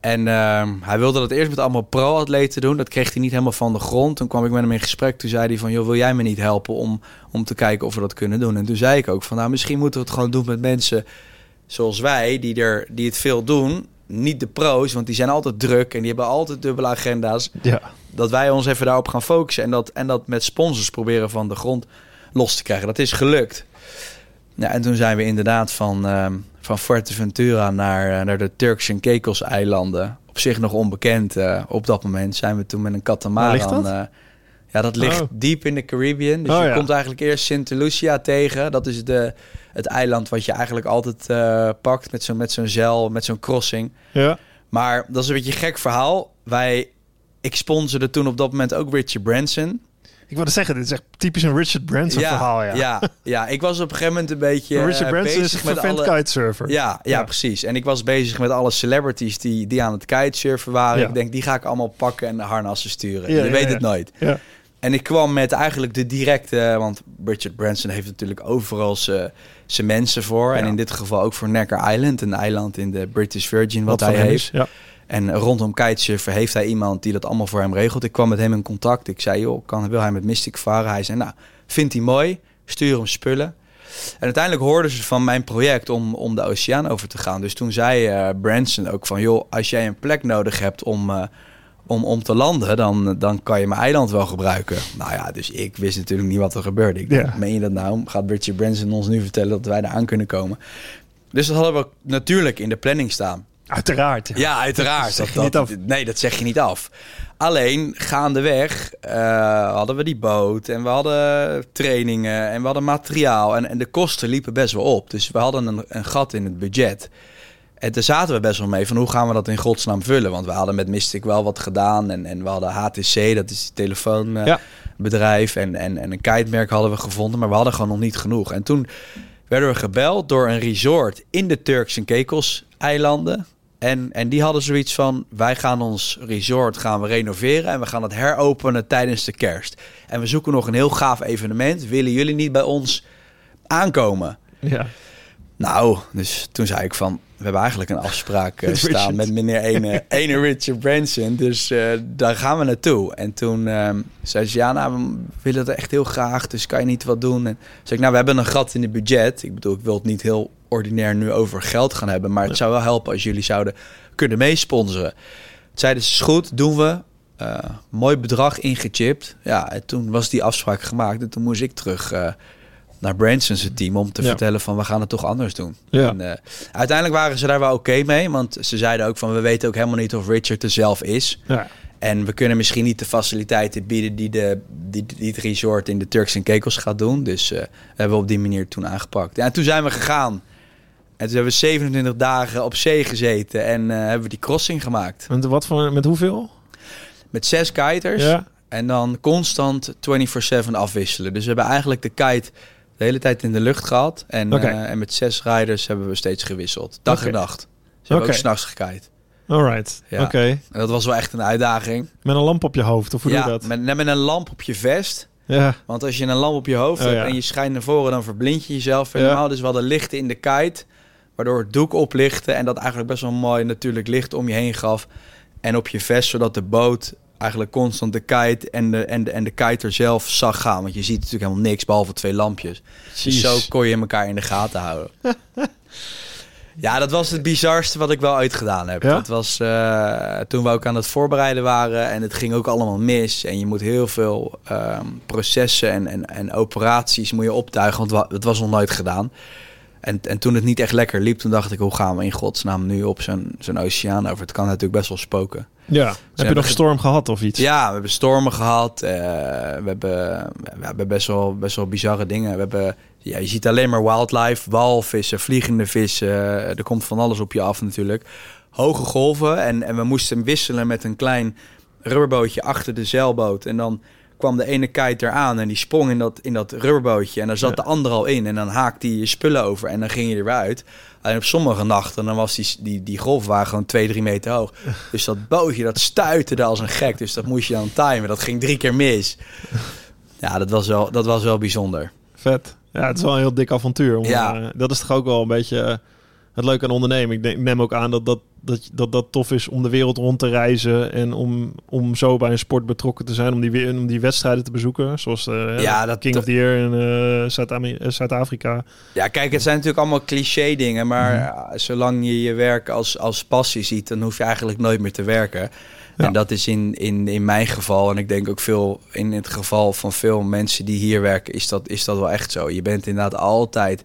En ehm, hij wilde dat eerst met allemaal pro-atleten doen. Dat kreeg hij niet helemaal van de grond. Toen kwam ik met hem in gesprek. Toen zei hij van, joh, wil jij me niet helpen om, om te kijken of we dat kunnen doen? En toen zei ik ook van, nou, misschien moeten we het gewoon doen met mensen zoals wij, die, er, die het veel doen. Niet de pro's, want die zijn altijd druk en die hebben altijd dubbele agenda's. Ja, Dat wij ons even daarop gaan focussen en dat, en dat met sponsors proberen van de grond los te krijgen. Dat is gelukt. Ja, en toen zijn we inderdaad van, ehm van Fuerteventura naar, eh, naar de Turks en Caicos eilanden. Op zich nog onbekend eh, op dat moment. Zijn we toen met een katamaran. Dat? eh, ja, dat ligt Oh. diep in de Caribbean. Dus Oh, je ja. komt eigenlijk eerst Sint Lucia tegen. Dat is de, het eiland wat je eigenlijk altijd pakt met zo'n met zo'n zeil, met zo'n crossing. ja. Maar dat is een beetje een gek verhaal. Wij, ik sponsorde toen op dat moment ook Richard Branson. Ik wilde zeggen, dit is echt typisch een Richard Branson verhaal, ja. ja, ja, ik was op een gegeven moment een beetje Richard eh, Branson is bezig een met alle... kitesurfer. Ja, ja, Ja. precies. En ik was bezig met alle celebrities die, die aan het kitesurfen waren. Ik denk, die ga ik allemaal pakken en harnassen sturen. Je weet het nooit. Ja. En ik kwam met eigenlijk de directe... Want Richard Branson heeft natuurlijk overal zijn mensen voor. En in dit geval ook voor Necker Island. Een eiland in de British Virgin wat, hij heeft. is. Ja. En rondom kitesurfen heeft hij iemand die dat allemaal voor hem regelt. Ik kwam met hem in contact. Ik zei, joh, kan, wil hij met Mystic varen? Hij zei, nou, vindt hij mooi. Stuur hem spullen. En uiteindelijk hoorden ze van mijn project om, om de oceaan over te gaan. Dus toen zei eh, Branson ook van, joh, als jij een plek nodig hebt om, eh, om, om te landen, dan, dan kan je mijn eiland wel gebruiken. Nou ja, dus ik wist natuurlijk niet wat er gebeurde. Ik dacht, Ja. meen je dat nou? Gaat Richard Branson ons nu vertellen dat wij daar aan kunnen komen? Dus dat hadden we natuurlijk in de planning staan. Uiteraard. Ja, uiteraard. Dat zeg je Dat- niet dat- af. Nee, dat zeg je niet af. Alleen gaandeweg eh hadden we die boot en we hadden trainingen en we hadden materiaal. En, en de kosten liepen best wel op. Dus we hadden een, een gat in het budget. En daar zaten we best wel mee van hoe gaan we dat in godsnaam vullen. Want we hadden met Mystic wel wat gedaan. En, en we hadden HTC, dat is die telefoonbedrijf. en, en, en een kitemerk hadden we gevonden. Maar we hadden gewoon nog niet genoeg. En toen werden we gebeld door een resort in de Turks en Caicos eilanden. En, en die hadden zoiets van, wij gaan ons resort gaan we renoveren en we gaan het heropenen tijdens de kerst. En we zoeken nog een heel gaaf evenement. Willen jullie niet bij ons aankomen? Ja. Nou, dus toen zei ik van, we hebben eigenlijk een afspraak eh, staan met meneer ene, ene Richard Branson. Dus eh, daar gaan we naartoe. En toen ehm, zei ze, ja, nou, we willen het echt heel graag, dus kan je niet wat doen? En zei ik, nou, we hebben een gat in het budget. Ik bedoel, ik wil het niet heel ordinair nu over geld gaan hebben, maar het zou wel helpen als jullie zouden kunnen meesponsoren. Toen zeiden ze, is goed, doen we. Eh, mooi bedrag ingechipt. Ja, en toen was die afspraak gemaakt en toen moest ik terug... eh, naar Branson's team om te Ja. vertellen van we gaan het toch anders doen. Ja. En, eh, uiteindelijk waren ze daar wel oké mee, want ze zeiden ook van we weten ook helemaal niet of Richard er zelf is. Ja. En we kunnen misschien niet de faciliteiten bieden die, de, die, die het resort in de Turks en Caicos gaat doen. Dus we hebben op die manier toen aangepakt. Ja, en toen zijn we gegaan. En toen hebben we 27 dagen op zee gezeten en eh, hebben we die crossing gemaakt. Met, wat voor, met hoeveel? Met zes kiters. Ja. En dan constant 24-7 afwisselen. Dus we hebben eigenlijk de kite de hele tijd in de lucht gehad. En, eh, en met zes riders hebben we steeds gewisseld. Dag en nacht. Ze hebben ook s'nachts gekite. Alright. Ja. Oké. En dat was wel echt een uitdaging. Met een lamp op je hoofd, of hoe doe ja, je dat? Met, met een lamp op je vest. Ja. Want als je een lamp op je hoofd Oh, hebt ja. en je schijnt naar voren, dan verblind je jezelf Ja. helemaal. Dus we hadden lichten in de kite, waardoor het doek oplichtte. En dat eigenlijk best wel mooi natuurlijk licht om je heen gaf. En op je vest, zodat de boot eigenlijk constant de kite en de, en de, en de kiter zelf zag gaan. Want je ziet natuurlijk helemaal niks, behalve twee lampjes. Dus zo kon je elkaar in de gaten houden. ja, dat was het bizarste wat ik wel ooit gedaan heb. Ja? Dat was eh, toen we ook aan het voorbereiden waren en het ging ook allemaal mis. En je moet heel veel ehm, processen en, en, en operaties moet je optuigen, want wa- het was nog nooit gedaan. En, en toen het niet echt lekker liep, toen dacht ik, hoe gaan we in godsnaam nu op zo'n zo'n oceaan over? Het kan natuurlijk best wel spoken. Ja. Heb je nog storm gehad of iets? Ja, we hebben stormen gehad. eh, we, hebben, we hebben best wel, best wel bizarre dingen. We hebben, ja, je ziet alleen maar wildlife, walvissen, vliegende vissen. Er komt van alles op je af natuurlijk. Hoge golven en, en we moesten wisselen met een klein rubberbootje achter de zeilboot. En dan kwam de ene kite eraan en die sprong in dat, in dat rubberbootje. En daar zat Ja. de andere al in. En dan haakte hij je spullen over en dan ging je er weer uit. En op sommige nachten dan was die, die, die golven waren gewoon twee, drie meter hoog. Dus dat bootje dat stuiterde als een gek. Dus dat moest je dan timen. Dat ging drie keer mis. Ja, dat was wel, dat was wel bijzonder. Vet. Ja, het is wel een heel dik avontuur. Ja. eh, dat is toch ook wel een beetje eh, het leuke aan ondernemen. Ik, denk, ik neem ook aan dat dat, dat, dat dat tof is om de wereld rond te reizen. En om, om zo bij een sport betrokken te zijn. Om die, weer- om die wedstrijden te bezoeken. Zoals eh, Ja, dat- King of the Year in eh, eh, Zuid-Afrika. Ja, kijk, het zijn natuurlijk allemaal cliché dingen. Maar Mhm. zolang je je werk als, als passie ziet, dan hoef je eigenlijk nooit meer te werken. Ja. En dat is in, in, in mijn geval, en ik denk ook veel in het geval van veel mensen die hier werken, is dat, is dat wel echt zo. Je bent inderdaad altijd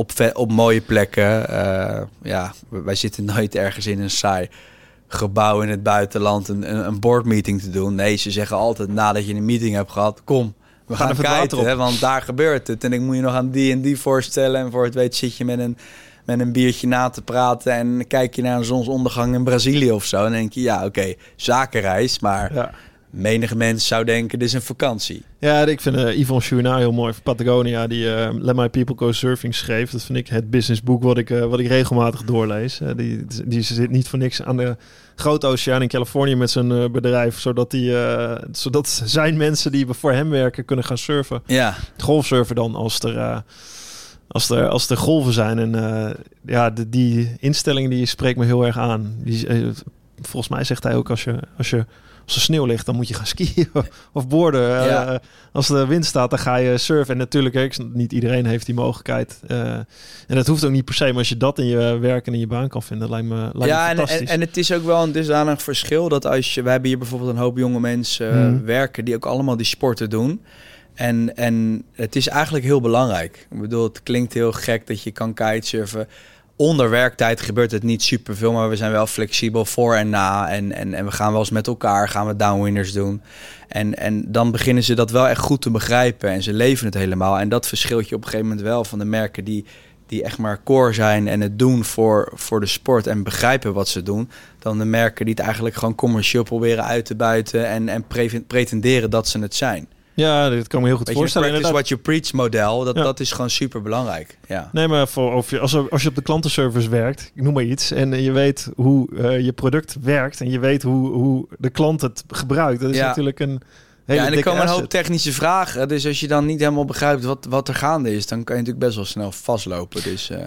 op, op mooie plekken. Eh, ja, wij zitten nooit ergens in een saai gebouw in het buitenland een, een, een boardmeeting te doen. Nee, ze zeggen altijd nadat je een meeting hebt gehad, kom, we Gaan gaan kijken, hè, want daar gebeurt het. En ik moet je nog aan die en die voorstellen. En voor het weet zit je met een, met een biertje na te praten en kijk je naar een zonsondergang in Brazilië of zo. En dan denk je, ja, oké, zakenreis, maar Ja. Menige mens zou denken, dit is een vakantie. Ja, ik vind eh Yvonne Chouinard heel mooi van Patagonia, die eh, Let My People Go Surfing schreef. Dat vind ik het businessboek wat ik, eh, wat ik regelmatig doorlees. Die, die zit niet voor niks aan de grote oceaan in Californië met zijn bedrijf, zodat, die, zodat zijn mensen die voor hem werken kunnen gaan surfen. Ja, Golfsurfen dan als er, als er, als er golven zijn. En ja, de, die instelling die spreekt me heel erg aan. Die, volgens mij zegt hij ook als je, als je als er sneeuw ligt, dan moet je gaan skiën of borden. Eh, als er wind staat, dan ga je surfen. En natuurlijk, ik niet iedereen heeft die mogelijkheid. Eh, en dat hoeft ook niet per se. Maar als je dat in je werk en in je baan kan vinden, lijkt me, lijkt ja en, fantastisch. en, en het is ook wel een dusdanig verschil dat als je... We hebben hier bijvoorbeeld een hoop jonge mensen eh, Mhm. werken die ook allemaal die sporten doen. En, en het is eigenlijk heel belangrijk. Ik bedoel, het klinkt heel gek dat je kan kitesurfen. Onder werktijd gebeurt het niet superveel, maar we zijn wel flexibel voor en na. En, en, en we gaan wel eens met elkaar, gaan we downwinders doen. En, en dan beginnen ze dat wel echt goed te begrijpen en ze leven het helemaal. En dat verschilt je op een gegeven moment wel van de merken die, die echt maar core zijn en het doen voor, voor de sport en begrijpen wat ze doen. Dan de merken die het eigenlijk gewoon commercieel proberen uit te buiten en, en pre- pretenderen dat ze het zijn. Ja, dit kan me heel goed Weet je, voorstellen. practice inderdaad. what you preach model, dat, Ja. dat is gewoon super belangrijk. Ja. Nee, maar voor, of je, als, er- als je op de klantenservice werkt, ik noem maar iets, en je weet hoe eh, je product werkt en je weet hoe, hoe de klant het gebruikt, dat is Ja. natuurlijk een hele ja, en er komen een hoop technische vragen. Dus als je dan niet helemaal begrijpt wat, wat er gaande is, dan kan je natuurlijk best wel snel vastlopen. Dus eh,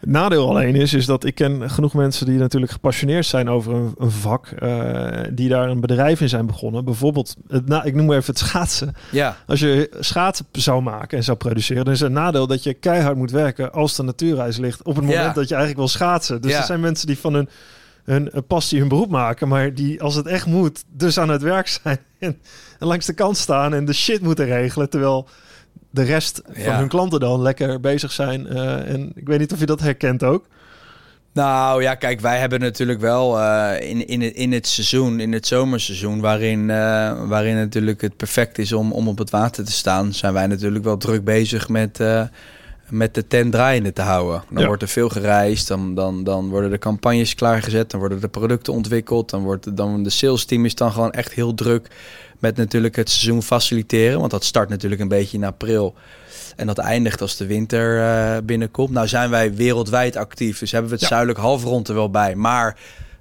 Het nadeel alleen is, is dat ik ken genoeg mensen die natuurlijk gepassioneerd zijn over een, een vak, eh, die daar een bedrijf in zijn begonnen. Bijvoorbeeld, het, na, ik noem maar even het schaatsen. ja, Als je schaatsen zou maken en zou produceren, dan is het een nadeel dat je keihard moet werken als de natuurreis ligt op het moment Ja. dat je eigenlijk wil schaatsen. Dus Ja. er zijn mensen die van hun, hun passie hun beroep maken, maar die als het echt moet, dus aan het werk zijn en, en langs de kant staan en de shit moeten regelen, terwijl de rest van hun klanten dan lekker bezig zijn. Eh, en ik weet niet of je dat herkent ook. Nou ja, kijk, wij hebben natuurlijk wel eh, in, in, het, in het seizoen, in het zomerseizoen, waarin, eh, waarin natuurlijk het perfect is om, om op het water te staan, zijn wij natuurlijk wel druk bezig met, eh, met de tent draaiende te houden. Dan Ja. wordt er veel gereisd, dan, dan, dan worden de campagnes klaargezet, dan worden de producten ontwikkeld, dan wordt dan de sales team is dan gewoon echt heel druk met natuurlijk het seizoen faciliteren, want dat start natuurlijk een beetje in april. En dat eindigt als de winter eh, binnenkomt. Nou zijn wij wereldwijd actief, dus hebben we het Ja. zuidelijk halfrond er wel bij. Maar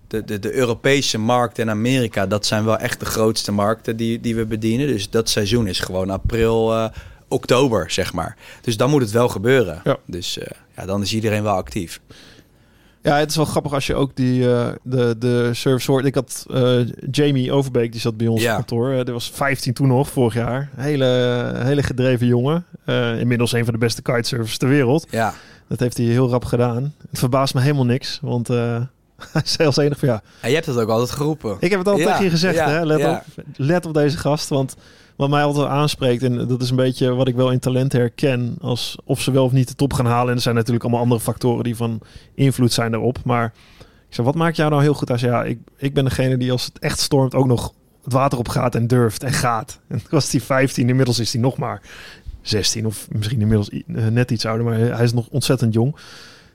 de, de, de Europese markt en Amerika, dat zijn wel echt de grootste markten die, die we bedienen. Dus dat seizoen is gewoon april, eh, oktober, zeg maar. Dus dan moet het wel gebeuren. Ja. Dus eh, ja, dan is iedereen wel actief. Ja, het is wel grappig als je ook die, eh, de, de service hoort. Ik had eh, Jamie Overbeek, die zat bij ons Ja. op kantoor. Eh, die was 15 toen nog, vorig jaar. Hele, hele gedreven jongen. Inmiddels een van de beste kitesurfers ter wereld. Ja, Dat heeft hij heel rap gedaan. Het verbaast me helemaal niks, want hij als enige van ja... en je hebt het ook altijd geroepen. Ik heb het al Ja, tegen je gezegd, ja, hè? Let, ja. op, let op deze gast, want wat mij altijd aanspreekt... en dat is een beetje wat ik wel in talenten herken... Als of ze wel of niet de top gaan halen. En er zijn natuurlijk allemaal andere factoren die van invloed zijn daarop. Maar ik zei, wat maakt jou nou heel goed? Zei, ja, ik, ik ben degene die als het echt stormt ook nog het water op gaat en durft en gaat. En toen was hij 15, inmiddels is hij nog maar 16 of misschien inmiddels eh, net iets ouder, maar hij is nog ontzettend jong.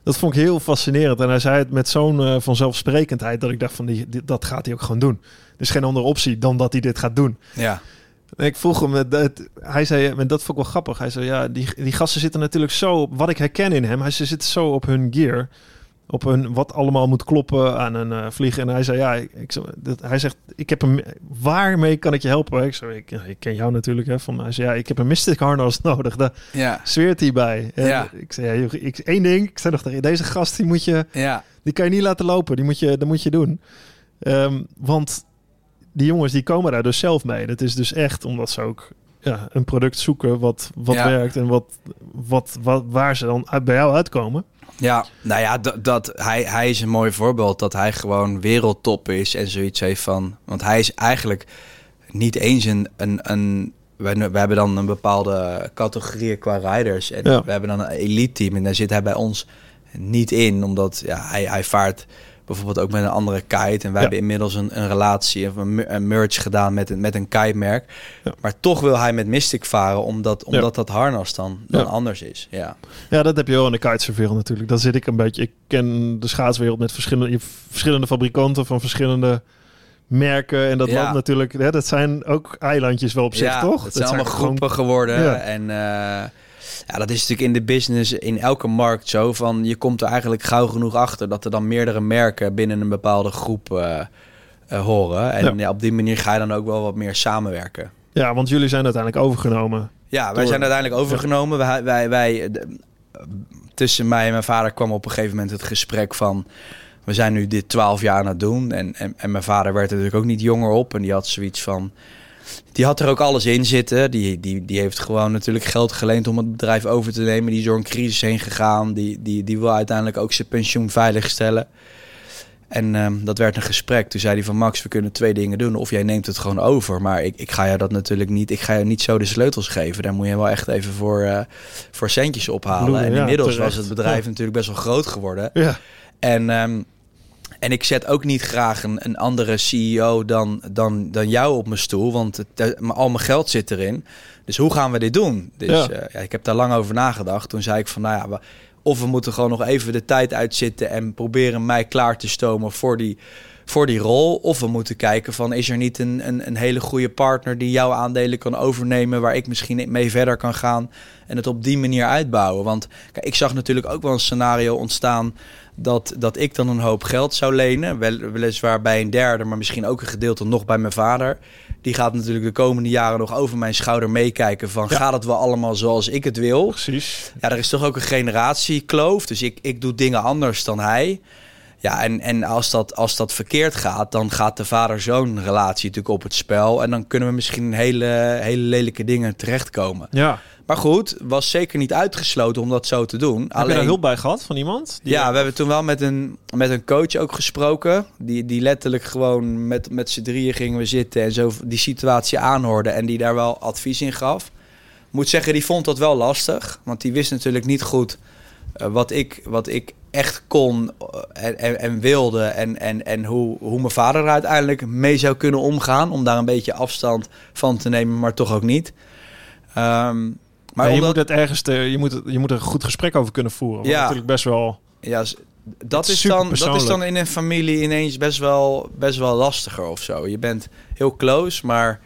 Dat vond ik heel fascinerend. En hij zei het met zo'n eh, vanzelfsprekendheid dat ik dacht van die, dat gaat hij ook gewoon doen. Er is geen andere optie dan dat hij dit gaat doen. Ja, ik vroeg hem, dat, hij zei, en dat vond ik wel grappig. Hij zei, ja, die, die gasten zitten natuurlijk zo, op- wat ik herken in hem, hij ze zitten zo op hun gear, op hun wat allemaal moet kloppen aan een vlieg. En hij zei, ja, ik, ik, dat, hij zegt, ik heb een, waarmee kan ik je helpen? Ik zei, ik, ik ken jou natuurlijk, hè. Van, hij zei, ja, ik heb een mystic harness nodig. Daar ja, zweert hij bij. En Ja. Ik zei, ja, ik, één ding, ik zei nog tegen deze gast, die moet je, ja. die kan je niet laten lopen. Die moet je, dat moet je doen. Ehm, want die jongens die komen daar dus zelf mee. Dat is dus echt omdat ze ook ja, een product zoeken wat, wat Ja. werkt en wat, wat, wat, waar ze dan bij jou uitkomen. Ja, nou ja, dat, dat, hij, hij is een mooi voorbeeld dat hij gewoon wereldtop is en zoiets heeft van. Want hij is eigenlijk niet eens een. een, een we, we hebben dan een bepaalde categorieën qua riders. En Ja. we hebben dan een elite team. En daar zit hij bij ons niet in. Omdat ja, hij, hij vaart bijvoorbeeld ook met een andere kite. En wij Ja. hebben inmiddels een, een relatie of een, een merge gedaan met een, met een kite-merk. Ja. Maar toch wil hij met Mystic varen, omdat, omdat Ja. dat harnas dan, dan anders is. Ja. Ja, dat heb je wel in de kitesurfwereld natuurlijk. Dan zit ik een beetje... Ik ken de schaatswereld met verschillende, verschillende fabrikanten van verschillende merken. En dat Ja. loopt natuurlijk... Hè, dat zijn ook eilandjes wel op zich, ja, toch? Het Dat zijn allemaal gewoon- groepen geworden. Ja. En eh, ja, dat is natuurlijk in de business, in elke markt zo. Van, je komt er eigenlijk gauw genoeg achter dat er dan meerdere merken binnen een bepaalde groep eh, eh, horen. En Ja. ja. op die manier ga je dan ook wel wat meer samenwerken. Ja, want jullie zijn uiteindelijk overgenomen. Ja, wij Door- zijn uiteindelijk overgenomen. Wij, wij, wij, de- tussen mij en mijn vader kwam op een gegeven moment het gesprek van... We zijn nu dit twaalf jaar aan het doen. En, en, en mijn vader werd er natuurlijk ook niet jonger op. En die had zoiets van... Die had er ook alles in zitten. Die, die, die heeft gewoon natuurlijk geld geleend om het bedrijf over te nemen. Die is door een crisis heen gegaan. Die, die, die wil uiteindelijk ook zijn pensioen veiligstellen. En ehm, dat werd een gesprek. Toen zei hij van Max, we kunnen twee dingen doen. Of jij neemt het gewoon over. Maar ik, ik ga je dat natuurlijk niet. Ik ga je niet zo de sleutels geven. Daar moet je wel echt even voor, eh, voor centjes ophalen. En inmiddels was het bedrijf Ja. natuurlijk best wel groot geworden. Ja, En, ehm, en ik zet ook niet graag een, een andere CEO dan, dan, dan jou op mijn stoel. Want het, eh, al mijn geld zit erin. Dus hoe gaan we dit doen? Dus Ja. ja. ja, ik heb daar lang over nagedacht. Toen zei ik van, nou ja, we- of we moeten gewoon nog even de tijd uitzitten en proberen mij klaar te stomen voor die, voor die rol. Of we moeten kijken van, is er niet een, een, een hele goede partner die jouw aandelen kan overnemen, waar ik misschien mee verder kan gaan en het op die manier uitbouwen. Want kijk, ik zag natuurlijk ook wel een scenario ontstaan dat, dat ik dan een hoop geld zou lenen. Wel, weliswaar bij een derde, maar misschien ook een gedeelte nog bij mijn vader. Die gaat natuurlijk de komende jaren nog over mijn schouder meekijken van Ja. gaat het wel allemaal zoals ik het wil? precies. Ja, er is toch ook een generatiekloof. Dus ik, ik doe dingen anders dan hij. Ja, en, en als, dat, als dat verkeerd gaat, dan gaat de vader-zoon relatie natuurlijk op het spel. En dan kunnen we misschien hele, hele lelijke dingen terechtkomen. Ja. Maar goed, was zeker niet uitgesloten om dat zo te doen. Heb je daar hulp bij gehad van iemand? Die- Ja, we hebben toen wel met een, met een coach ook gesproken. Die, die letterlijk gewoon met, met z'n drieën gingen we zitten en zo die situatie aanhoorde. En die daar wel advies in gaf. moet zeggen, die vond dat wel lastig. Want die wist natuurlijk niet goed eh, wat, ik, wat ik echt kon eh, en, en, en wilde. En, en, en hoe, hoe mijn vader er uiteindelijk mee zou kunnen omgaan. Om daar een beetje afstand van te nemen, maar toch ook niet. Ehm, maar je omdat- moet het ergens te, je moet, je moet er een goed gesprek over kunnen voeren. Ja. natuurlijk best wel. Ja, dat is dan, dat is dan in een familie ineens best wel, best wel lastiger of zo. Je bent heel close, maar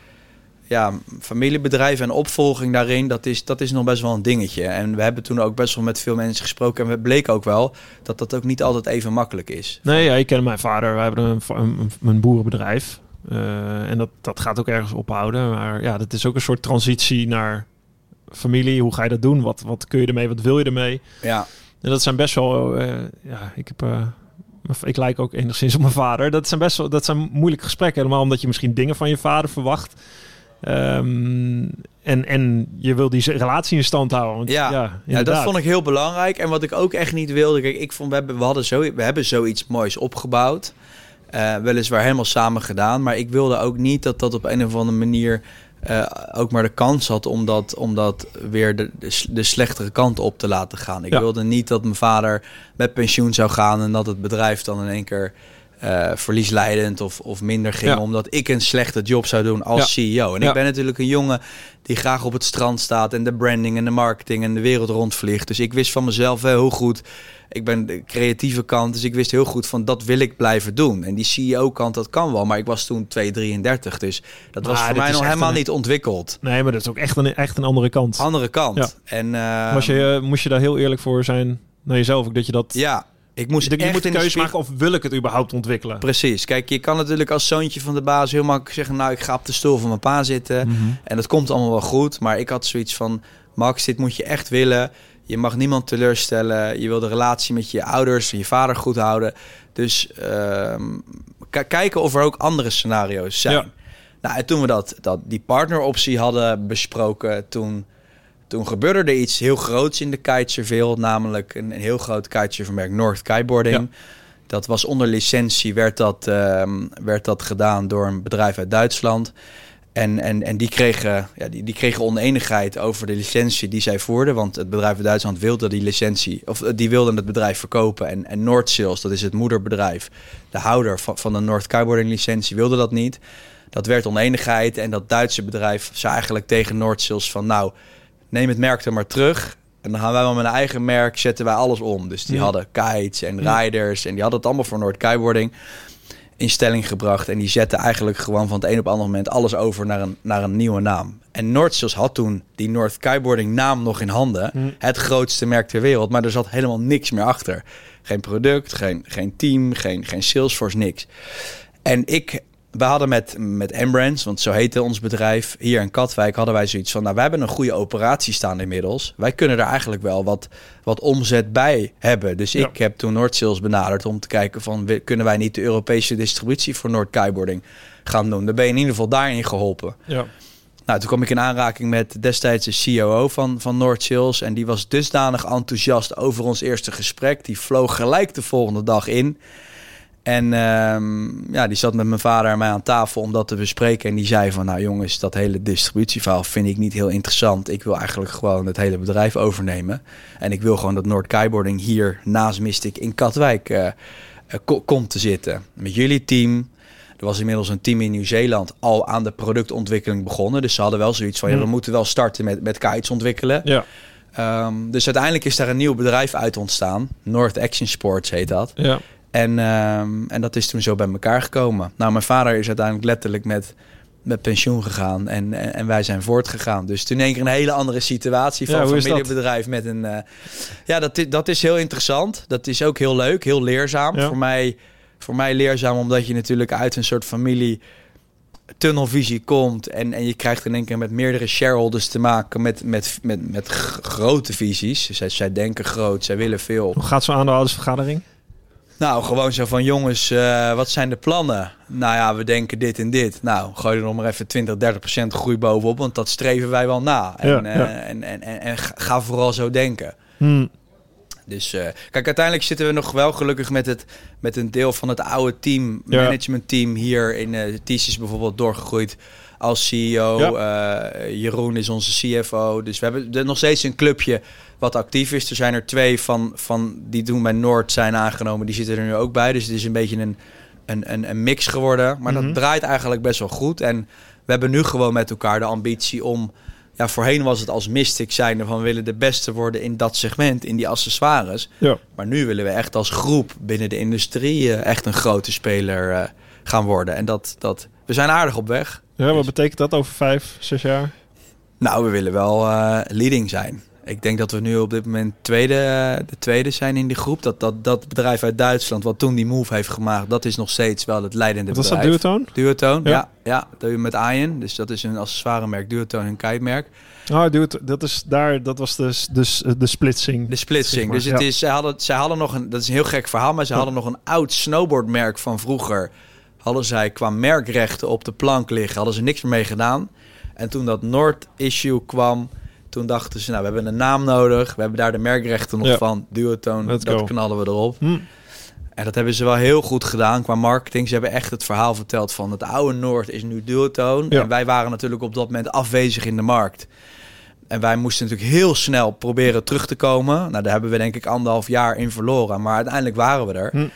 ja, familiebedrijf en opvolging daarin, dat is, dat is nog best wel een dingetje. En we hebben toen ook best wel met veel mensen gesproken. En we bleken ook wel dat dat ook niet altijd even makkelijk is. Nee, ja, ik ken mijn vader. We hebben een, een, een boerenbedrijf. Eh, en dat, dat gaat ook ergens ophouden. Maar ja, dat is ook een soort transitie naar familie. Hoe ga je dat doen? Wat, wat kun je ermee? Wat wil je ermee? Ja, En dat zijn best wel. eh, ja, ik heb. eh, ik lijk ook enigszins op mijn vader. Dat zijn best wel. Dat zijn moeilijke gesprekken. Helemaal omdat je misschien dingen van je vader verwacht. Ehm, en, en je wil die relatie in stand houden. Want, Ja. ja, ja, dat vond ik heel belangrijk. En wat ik ook echt niet wilde, kijk, ik vond, we hebben, we hadden zo, we hebben zoiets moois opgebouwd. Eh, weliswaar helemaal samen gedaan. Maar ik wilde ook niet dat dat op een of andere manier eh, ook maar de kans had om dat, om dat weer de, de, slechtere kant op te laten gaan. Ik Ja. wilde niet dat mijn vader met pensioen zou gaan en dat het bedrijf dan in één keer eh, verliesleidend of, of minder ging. Ja. Omdat ik een slechte job zou doen als Ja. CEO. En Ja. ik ben natuurlijk een jongen die graag op het strand staat en de branding en de marketing en de wereld rondvliegt. Dus ik wist van mezelf wel heel goed. Ik ben de creatieve kant, dus ik wist heel goed van dat wil ik blijven doen. En die CEO-kant, dat kan wel. Maar ik was toen 233, dus dat was voor mij nog helemaal een- niet ontwikkeld. Nee, maar dat is ook echt een, echt een andere kant. Andere kant. En uh, Was je, eh, moest je daar heel eerlijk voor zijn naar jezelf? Ook dat je dat. ja, ik moest je, je moet de keuze maken of wil ik het überhaupt ontwikkelen? Precies. Kijk, je kan natuurlijk als zoontje van de baas heel makkelijk zeggen... nou, ik ga op de stoel van mijn pa zitten. Mhm. En dat komt allemaal wel goed. Maar ik had zoiets van... Max, dit moet je echt willen. Je mag niemand teleurstellen. Je wil de relatie met je ouders en je vader goed houden. Dus ehm, kijken of er ook andere scenario's zijn. Ja. Nou, en toen we dat, dat, die partneroptie hadden besproken... toen, toen gebeurde er iets heel groots in de kitesurfwereld. Namelijk een, een heel groot kitesurfmerk, North Kiteboarding. Dat was onder licentie, werd dat, ehm, werd dat gedaan door een bedrijf uit Duitsland. En, en, en die, kregen, ja, die, die kregen oneenigheid over de licentie die zij voerden. Want het bedrijf uit Duitsland wilde die licentie, of eh, die wilde het bedrijf verkopen. En, en Noordsales, dat is het moederbedrijf, de houder van, van de North Kiteboarding licentie, wilde dat niet. Dat werd oneenigheid en dat Duitse bedrijf zei eigenlijk tegen Noordsales van... nou, neem het merk er maar terug. En dan gaan wij wel met een eigen merk, zetten wij alles om. Dus die Ja. hadden kites en riders en die hadden het allemaal voor Noord Kiteboarding in stelling gebracht. En die zetten eigenlijk gewoon van het een op het andere moment alles over naar een, naar een nieuwe naam. En Noordsales had toen die North Kiteboarding naam nog in handen. Het grootste merk ter wereld, maar er zat helemaal niks meer achter. Geen product, geen, geen team, geen, geen Salesforce, niks. En ik, we hadden met, met Embrands, want zo heette ons bedrijf, hier in Katwijk hadden wij zoiets van, nou, wij hebben een goede operatie staan inmiddels. Wij kunnen er eigenlijk wel wat, wat omzet bij hebben. Dus Ja. ik heb toen Noordsales benaderd om te kijken van, kunnen wij niet de Europese distributie voor Noord Kiteboarding gaan doen? Dan ben je in ieder geval daarin geholpen. Ja. Nou, toen kwam ik in aanraking met destijds de COO van, van Noord Sales. En die was dusdanig enthousiast over ons eerste gesprek. Die vloog gelijk de volgende dag in. En ehm, ja, die zat met mijn vader en mij aan tafel om dat te bespreken. En die zei van, nou jongens, dat hele distributieverhaal vind ik niet heel interessant. Ik wil eigenlijk gewoon het hele bedrijf overnemen. En ik wil gewoon dat Noord Kiteboarding hier naast Mystic in Katwijk eh, eh, ko- komt te zitten. Met jullie team. Er was inmiddels een team in Nieuw-Zeeland al aan de productontwikkeling begonnen. Dus ze hadden wel zoiets van, ja, we Hmm. moeten wel starten met, met kites ontwikkelen. Ja. Ehm, dus uiteindelijk is daar een nieuw bedrijf uit ontstaan. North Action Sports heet dat. Ja. En, ehm, en dat is toen zo bij elkaar gekomen. Nou, mijn vader is uiteindelijk letterlijk met, met pensioen gegaan. En, en, en wij zijn voortgegaan. Dus toen in één keer een hele andere situatie van Ja, dat? familiebedrijf met een... eh, ja, dat, is- dat is heel interessant. Dat is ook heel leuk, heel leerzaam. Ja. Voor, mij, voor mij leerzaam omdat je natuurlijk uit een soort familie tunnelvisie komt en, en je krijgt in één keer met meerdere shareholders te maken met, met, met, met grote visies. Zij, zij denken groot, zij willen veel. Hoe gaat zo'n aandeelhoudersvergadering? Nou, gewoon zo van jongens, eh, wat zijn de plannen? Nou ja, we denken dit en dit. Nou, gooi er nog maar even 20, 30 procent groei bovenop, want dat streven wij wel na. En, Ja, eh, en, en, en, en ga- vooral zo denken. Hm. Dus eh, kijk, uiteindelijk zitten we nog wel gelukkig met, het, met een deel van het oude team, Ja. managementteam hier in eh Ties is bijvoorbeeld doorgegroeid als CEO. Eh, Jeroen is onze CFO. Dus we hebben nog steeds een clubje wat actief is. Er zijn er twee van, van die toen bij Noord zijn aangenomen. Die zitten er nu ook bij. Dus het is een beetje een, een, een, een mix geworden. Maar Mhm. dat draait eigenlijk best wel goed. En we hebben nu gewoon met elkaar de ambitie om... Ja, voorheen was het als Mystic zijnde van we willen de beste worden in dat segment, in die accessoires. Ja. Maar nu willen we echt als groep binnen de industrie eh, echt een grote speler eh, gaan worden. En dat, dat, we zijn aardig op weg. Ja, wat betekent dat over vijf, zes jaar? Nou, we willen wel eh, leading zijn. Ik denk dat we nu op dit moment tweede, eh, de tweede zijn in die groep. Dat, dat, dat bedrijf uit Duitsland, wat toen die move heeft gemaakt, dat is nog steeds wel het leidende Wat was dat, bedrijf. Duotoon? Ja. ja. ja, dat met Ayen. Dus dat is een accessoiremerk, Duotone, een kitemerk. Oh, Duotoon, dat is daar, dat was de, de, de splitsing. De splitsing. Zeg maar, dus het ja. is, zij, hadden, zij hadden nog een, dat is een heel gek verhaal, maar ze hadden nog een oud snowboardmerk van vroeger. Hadden zij qua merkrechten op de plank liggen, hadden ze niks meer mee gedaan. En toen dat Noord-issue kwam, toen dachten ze, nou, we hebben een naam nodig. We hebben daar de merkrechten nog Ja. van. Duotone, Let's dat go. knallen we erop. Hm. En dat hebben ze wel heel goed gedaan qua marketing. Ze hebben echt het verhaal verteld van het oude Noord is nu Duotone. Ja. En wij waren natuurlijk op dat moment afwezig in de markt. En wij moesten natuurlijk heel snel proberen terug te komen. Nou, daar hebben we denk ik anderhalf jaar in verloren. Maar uiteindelijk waren we er. Hm.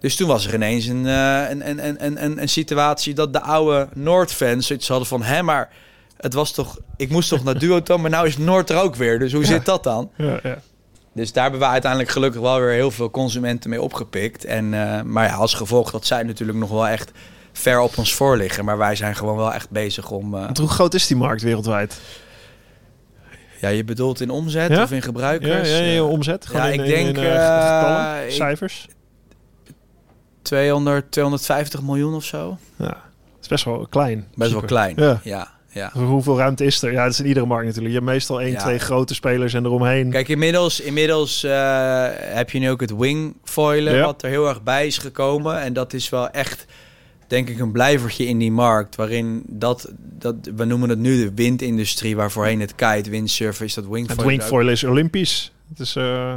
Dus toen was er ineens een, eh, een, een, een, een, een, een situatie dat de oude Noord-fans zoiets hadden van... Hé, maar het was toch... Ik moest toch naar Duotone, maar nou is Noord er ook weer. Dus hoe Ja. zit dat dan? Ja, ja. Dus daar hebben we uiteindelijk gelukkig wel weer heel veel consumenten mee opgepikt. En, eh, maar ja, als gevolg dat zij natuurlijk nog wel echt ver op ons voor liggen. Maar wij zijn gewoon wel echt bezig om... eh, Want hoe groot is die markt wereldwijd? ja, je bedoelt in omzet Ja? of in gebruikers? ja, ja, omzet. Gewoon ja, in, ik in- denk, in, ik- cijfers. 200, 250 miljoen of zo. Ja, dat is best wel klein. Best wel klein. Ja. ja, ja. Hoeveel ruimte is er? Ja, dat is in iedere markt natuurlijk. Je hebt meestal één, Ja. twee grote spelers en eromheen. Kijk, inmiddels, inmiddels eh, heb je nu ook het wingfoilen, Ja. wat er heel erg bij is gekomen. En dat is wel echt, denk ik, een blijvertje in die markt. Waarin dat, dat we noemen het nu de windindustrie, waar voorheen het kite, windsurfen is dat het wingfoilen. wingfoilen is olympisch. Het is... eh,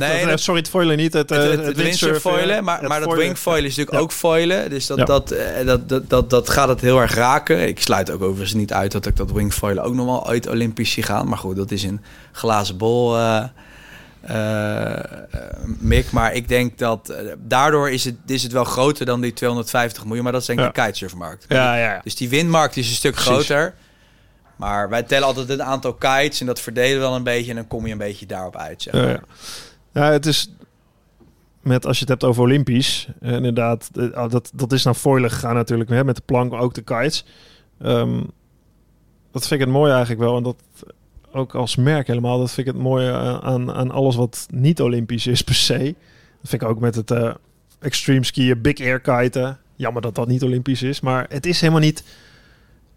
Nee, eh, dat- sorry, het foilen niet. Het, eh, Het, het, het, windsurfen, windsurfoilen, maar, maar dat foilen. wingfoilen is natuurlijk ook foilen. Dus dat, eh, dat, dat, dat, dat gaat het heel erg raken. Ik sluit ook overigens niet uit dat ik dat wingfoilen ook nog wel uit Olympisch zie gaan. Maar goed, dat is een glazen bol, eh eh, eh, Mick. Maar ik denk dat eh, daardoor is het, is het wel groter dan die 250 miljoen. Maar dat is denk ik Ja. de kitesurfmarkt. Ja, ja, ja. Dus die windmarkt is een stuk Precies. groter. Maar wij tellen altijd het aantal kites en dat verdelen we wel een beetje. En dan kom je een beetje daarop uit. Zeg maar. Ja. het is met als je het hebt over Olympisch, eh, inderdaad, eh, ah, dat, dat is naar foilen gegaan natuurlijk, hè, met de plank, maar ook de kites. Ehm, dat vind ik het mooi eigenlijk wel. En dat ook als merk helemaal, dat vind ik het mooie eh, aan, aan alles wat niet Olympisch is per se. Dat vind ik ook met het eh, extreme skiën, big air kiten. Jammer dat dat niet Olympisch is, maar het is helemaal niet.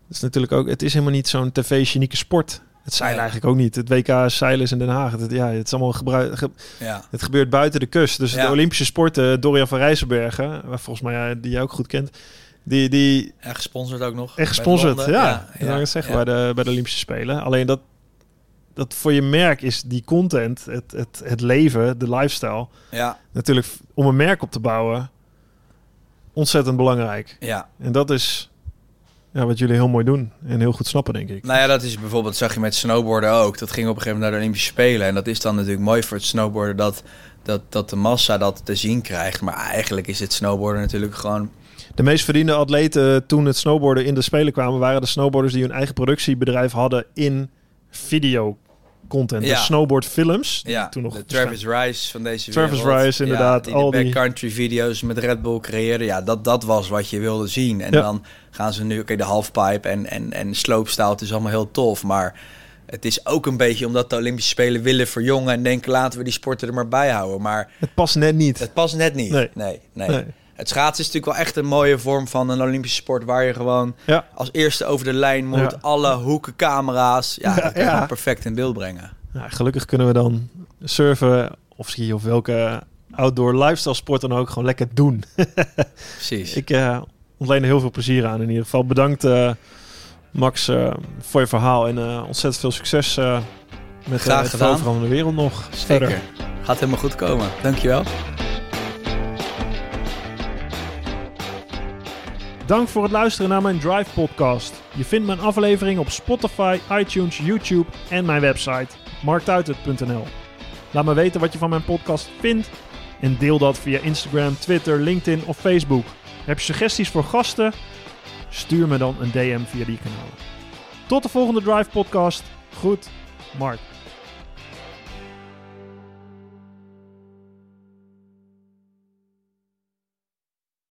Het is natuurlijk ook, het is helemaal niet zo'n tv-genieke sport. Het zeilen eigenlijk ook niet. Het WK zeilen is in Den Haag. Het, ja, het is allemaal gebruik, ge- Ja. het gebeurt buiten de kust. Dus de Olympische sporten, Dorian van Rijsselbergen, volgens mij ja, die jij ook goed kent, die, die En gesponsord ook nog. echt bij gesponsord. Ja, ja, ja, zeggen ja. bij, de, bij de Olympische Spelen. Alleen dat, dat voor je merk is die content, het, het, het leven, de lifestyle, Ja, natuurlijk om een merk op te bouwen, ontzettend belangrijk. ja. En dat is ja, wat jullie heel mooi doen en heel goed snappen, denk ik. Nou ja, dat is bijvoorbeeld, zag je met snowboarden ook. Dat ging op een gegeven moment naar de Olympische Spelen. En dat is dan natuurlijk mooi voor het snowboarden dat, dat, dat de massa dat te zien krijgt. Maar eigenlijk is het snowboarden natuurlijk gewoon... De meest verdiende atleten toen het snowboarden in de Spelen kwamen... waren de snowboarders die hun eigen productiebedrijf hadden in video content. Ja. De snowboardfilms. Ja, toen nog de Travis Rice van deze Travis wereld. Rice, inderdaad, Ja, die al de die- backcountry video's met Red Bull creëerden. Ja, dat, dat was wat je wilde zien. En Ja. dan gaan ze nu... Oké, de halfpipe en, en, en slopestyle, het is allemaal heel tof. Maar het is ook een beetje omdat de Olympische Spelen willen verjongen... en denken, laten we die sporten er maar bij houden. Maar Het past net niet. Het past net niet. Nee. Nee. Nee, Nee. Het schaatsen is natuurlijk wel echt een mooie vorm van een Olympische sport... waar je gewoon Ja. als eerste over de lijn moet. Ja. Alle hoeken, camera's. Ja, perfect in beeld brengen. Gelukkig kunnen we dan surfen of skiën of welke outdoor lifestyle sport dan ook gewoon lekker doen. Precies. Ik eh ontleen er heel veel plezier aan in ieder geval. Bedankt eh, Max eh, voor je verhaal en ontzettend veel succes met Graag het veroveren van de wereld nog. Zeker. Verder. Gaat helemaal goed komen. Dankjewel. Dank voor het luisteren naar mijn Drive podcast. Je vindt mijn aflevering op Spotify, iTunes, YouTube en mijn website marktuitert.nl. Laat me weten wat je van mijn podcast vindt en deel dat via Instagram, Twitter, LinkedIn of Facebook. Heb je suggesties voor gasten? Stuur me dan een DM via die kanalen. Tot de volgende Drive podcast. Goed, Mark.